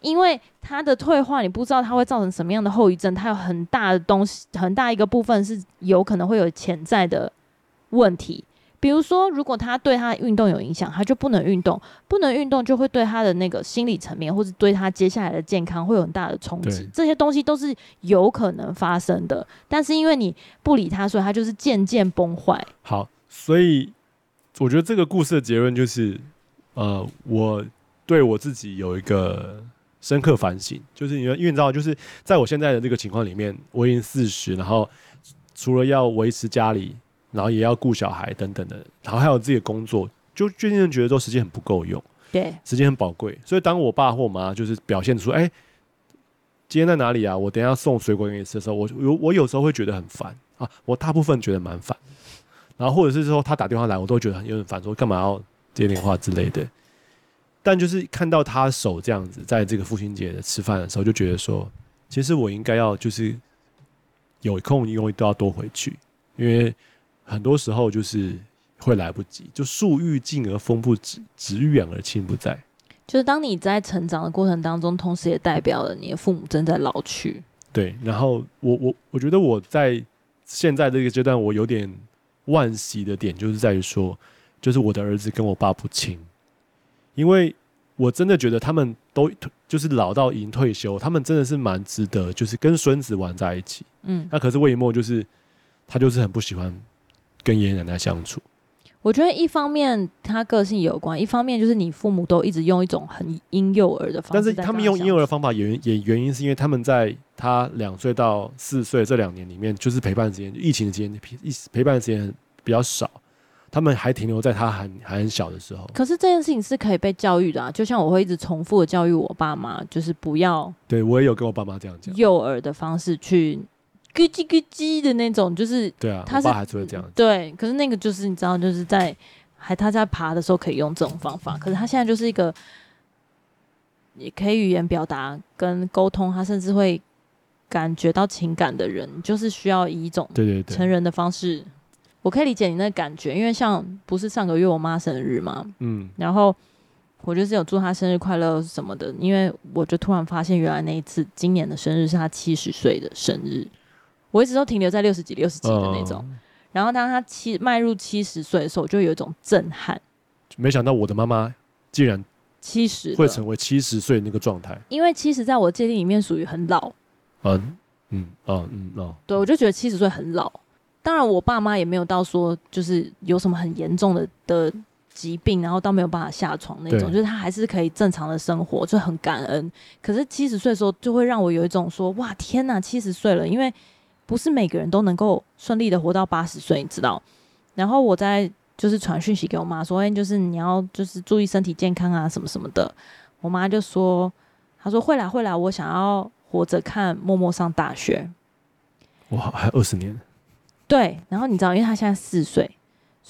因为他的退化，你不知道他会造成什么样的后遗症，他有很大的东西，很大一个部分是有可能会有潜在的问题。比如说，如果他对他运动有影响，他就不能运动，不能运动就会对他的那个心理层面，或者对他接下来的健康会有很大的冲击。这些东西都是有可能发生的，但是因为你不理他，所以他就是渐渐崩坏。好，所以我觉得这个故事的结论就是，呃，我对我自己有一个深刻反省，就是因为因为你知道，就是在我现在的这个情况里面，我已经四十，然后除了要维持家里。然后也要顾小孩等等的，然后还有自己的工作，就渐渐觉得说时间很不够用，对，时间很宝贵。所以当我爸或我妈就是表现出，哎，今天在哪里啊？我等一下送水果给你吃的时候，我有我有时候会觉得很烦啊。我大部分觉得蛮烦，然后或者是说他打电话来，我都觉得很有点烦，说干嘛要接电话之类的。但就是看到他手这样子，在这个父亲节的吃饭的时候，就觉得说，其实我应该要就是有空，因为都要多回去，因为。很多时候就是会来不及，就树欲静而风不止，子欲养而亲不在。就是当你在成长的过程当中，同时也代表了你的父母正在老去。对，然后我我我觉得我在现在这个阶段，我有点惋惜的点，就是在于说，就是我的儿子跟我爸不亲，因为我真的觉得他们都就是老到已经退休，他们真的是蛮值得，就是跟孙子玩在一起。嗯，那可是魏墨就是他就是很不喜欢。跟爷爷奶奶相处，我觉得一方面他个性有关，一方面就是你父母都一直用一种很婴幼儿的方法。但是他们用婴幼儿的方法原也原因是因为他们在他两岁到四岁这两年里面，就是陪伴时间，疫情的时间陪陪伴的时间比较少，他们还停留在他很还很小的时候。可是这件事情是可以被教育的啊，就像我会一直重复的教育我爸妈，就是不要。对，我也有跟我爸妈这样讲，幼儿的方式去。咯叽咯叽的那种，就是对啊，他是会这样。对，可是那个就是你知道，就是在还他在爬的时候可以用这种方法，可是他现在就是一个也可以语言表达跟沟通，他甚至会感觉到情感的人，就是需要以一种对对成人的方式。对对对，我可以理解你那感觉，因为像不是上个月我妈生日嘛，嗯，然后我就是有祝她生日快乐什么的，因为我就突然发现，原来那一次今年的生日是她七十岁的生日。我一直都停留在六十几、六十几的那种，嗯、然后当他七迈入七十岁的时候，我就有一种震撼。没想到我的妈妈竟然七十会成为七十岁那个状态，因为七十在我界定里面属于很老。嗯嗯嗯嗯哦，对，我就觉得七十岁很老。当然，我爸妈也没有到说就是有什么很严重的的疾病，然后到没有办法下床那种，就是他还是可以正常的生活，就很感恩。可是七十岁的时候，就会让我有一种说哇天哪，七十岁了，因为。不是每个人都能够顺利的活到八十岁，你知道？然后我在就是传讯息给我妈说，哎，就是你要就是注意身体健康啊，什么什么的。我妈就说，她说会来会来，我想要活着看默默上大学。哇，还有二十年。对，然后你知道，因为她现在四岁。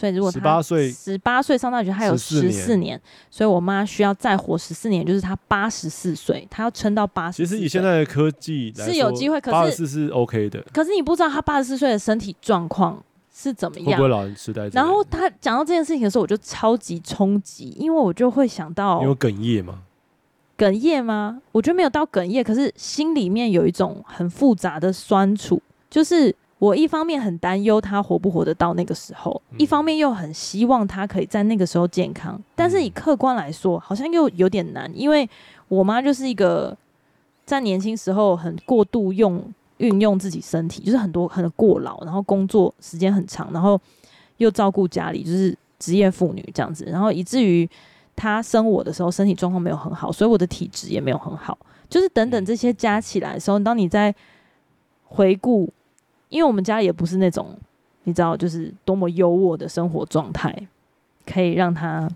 所以，如果他十八岁，十八岁上大学，还有十四年，年所以我妈需要再活十四年，就是她八十四岁，她要撑到八十。其实以现在的科技，是有机会，可是八十四是 OK 的。可是你不知道她八十四岁的身体状况是怎么样？会不会老人痴呆？然后她讲到这件事情的时候，我就超级冲击，因为我就会想到，你有哽咽吗？哽咽吗？我觉得没有到哽咽，可是心里面有一种很复杂的酸楚，就是我一方面很担忧他活不活得到那个时候，嗯、一方面又很希望他可以在那个时候健康。但是以客观来说，好像又有点难，因为我妈就是一个在年轻时候很过度用运用自己身体，就是很多很过劳，然后工作时间很长，然后又照顾家里，就是职业妇女这样子，然后以至于。她生我的时候身体状况没有很好，所以我的体质也没有很好。就是等等这些加起来的时候，当你在回顾，因为我们家也不是那种你知道，就是多么优渥的生活状态，可以让他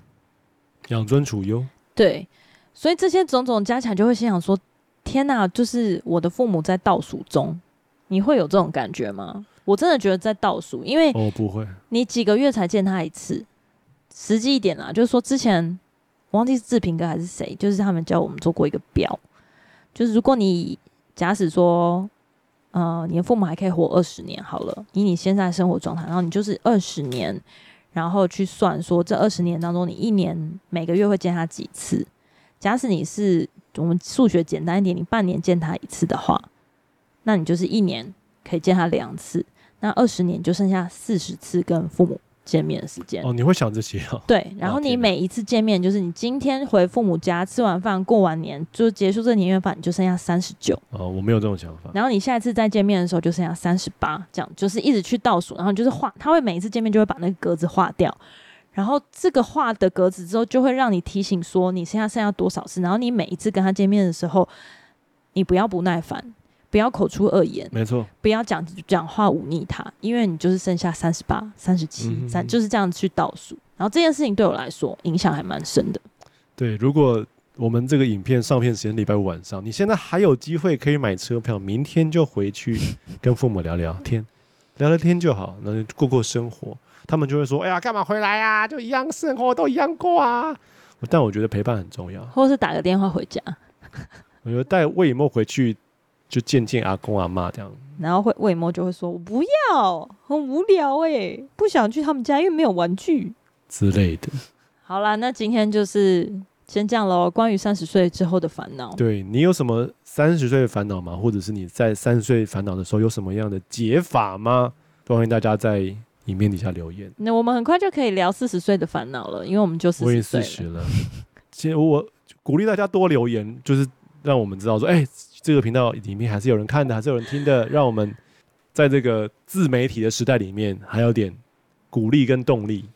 养尊处优。对，所以这些种种加起来，就会心想说：天哪！就是我的父母在倒数中，你会有这种感觉吗？我真的觉得在倒数，因为哦不会，你几个月才见他一次，实际一点啦，就是说之前。我忘记是志平哥还是谁，就是他们教我们做过一个表，就是如果你假使说，呃，你的父母还可以活二十年好了，以你现在生活状态，然后你就是二十年，然后去算说这二十年当中，你一年每个月会见他几次？假使你是我们数学简单一点，你半年见他一次的话，那你就是一年可以见他两次，那二十年就剩下四十次跟父母见面的时间哦，你会想这些哦？对，然后你每一次见面，就是你今天回父母家吃完饭，过完年就结束这年夜饭，你就剩下三十九。哦，我没有这种想法。然后你下一次再见面的时候，就剩下三十八，这样就是一直去倒数，然后就是画，他会每一次见面就会把那个格子画掉，然后这个画的格子之后，就会让你提醒说你现在剩下多少次，然后你每一次跟他见面的时候，你不要不耐烦。不要口出恶言，没错。不要讲讲话忤逆他，因为你就是剩下三十八、三十七、三，就是这样去倒数。然后这件事情对我来说影响还蛮深的。对，如果我们这个影片上片时间礼拜五晚上，你现在还有机会可以买车票，明天就回去 跟父母聊聊天，聊聊天就好，那就过过生活。他们就会说：“哎呀，干嘛回来呀？就一样生活都一样过啊。”但我觉得陪伴很重要，或是打个电话回家。我觉得带魏以沫回去。就见见阿公阿妈这样，然后会魏末就会说：“我不要，很无聊哎、欸，不想去他们家，因为没有玩具之类的。”好啦，那今天就是先这样喽。关于三十岁之后的烦恼，对你有什么三十岁的烦恼吗？或者是你在三十岁烦恼的时候有什么样的解法吗？欢迎大家在影片底下留言。那我们很快就可以聊四十岁的烦恼了，因为我们就四十岁了。四十了。其实我 鼓励大家多留言，就是让我们知道说，哎、欸。这个频道里面还是有人看的，还是有人听的，让我们在这个自媒体的时代里面还有点鼓励跟动力。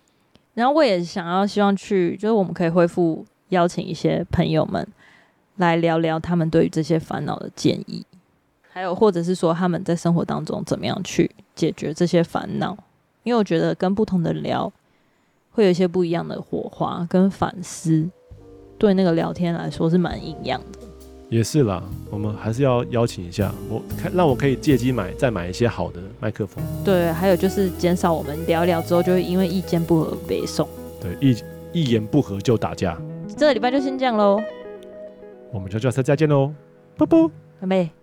然后我也想要希望去，就是我们可以恢复邀请一些朋友们来聊聊他们对于这些烦恼的建议，还有或者是说他们在生活当中怎么样去解决这些烦恼。因为我觉得跟不同的聊，会有一些不一样的火花跟反思，对那个聊天来说是蛮营养的。也是啦，我们还是要邀请一下我，看让我可以借机买再买一些好的麦克风。对，还有就是减少我们聊一聊之后就会因为意见不合被送。对，一一言不合就打架。这个礼拜就先这样喽，我们就下次再见喽，啵啵，拜拜。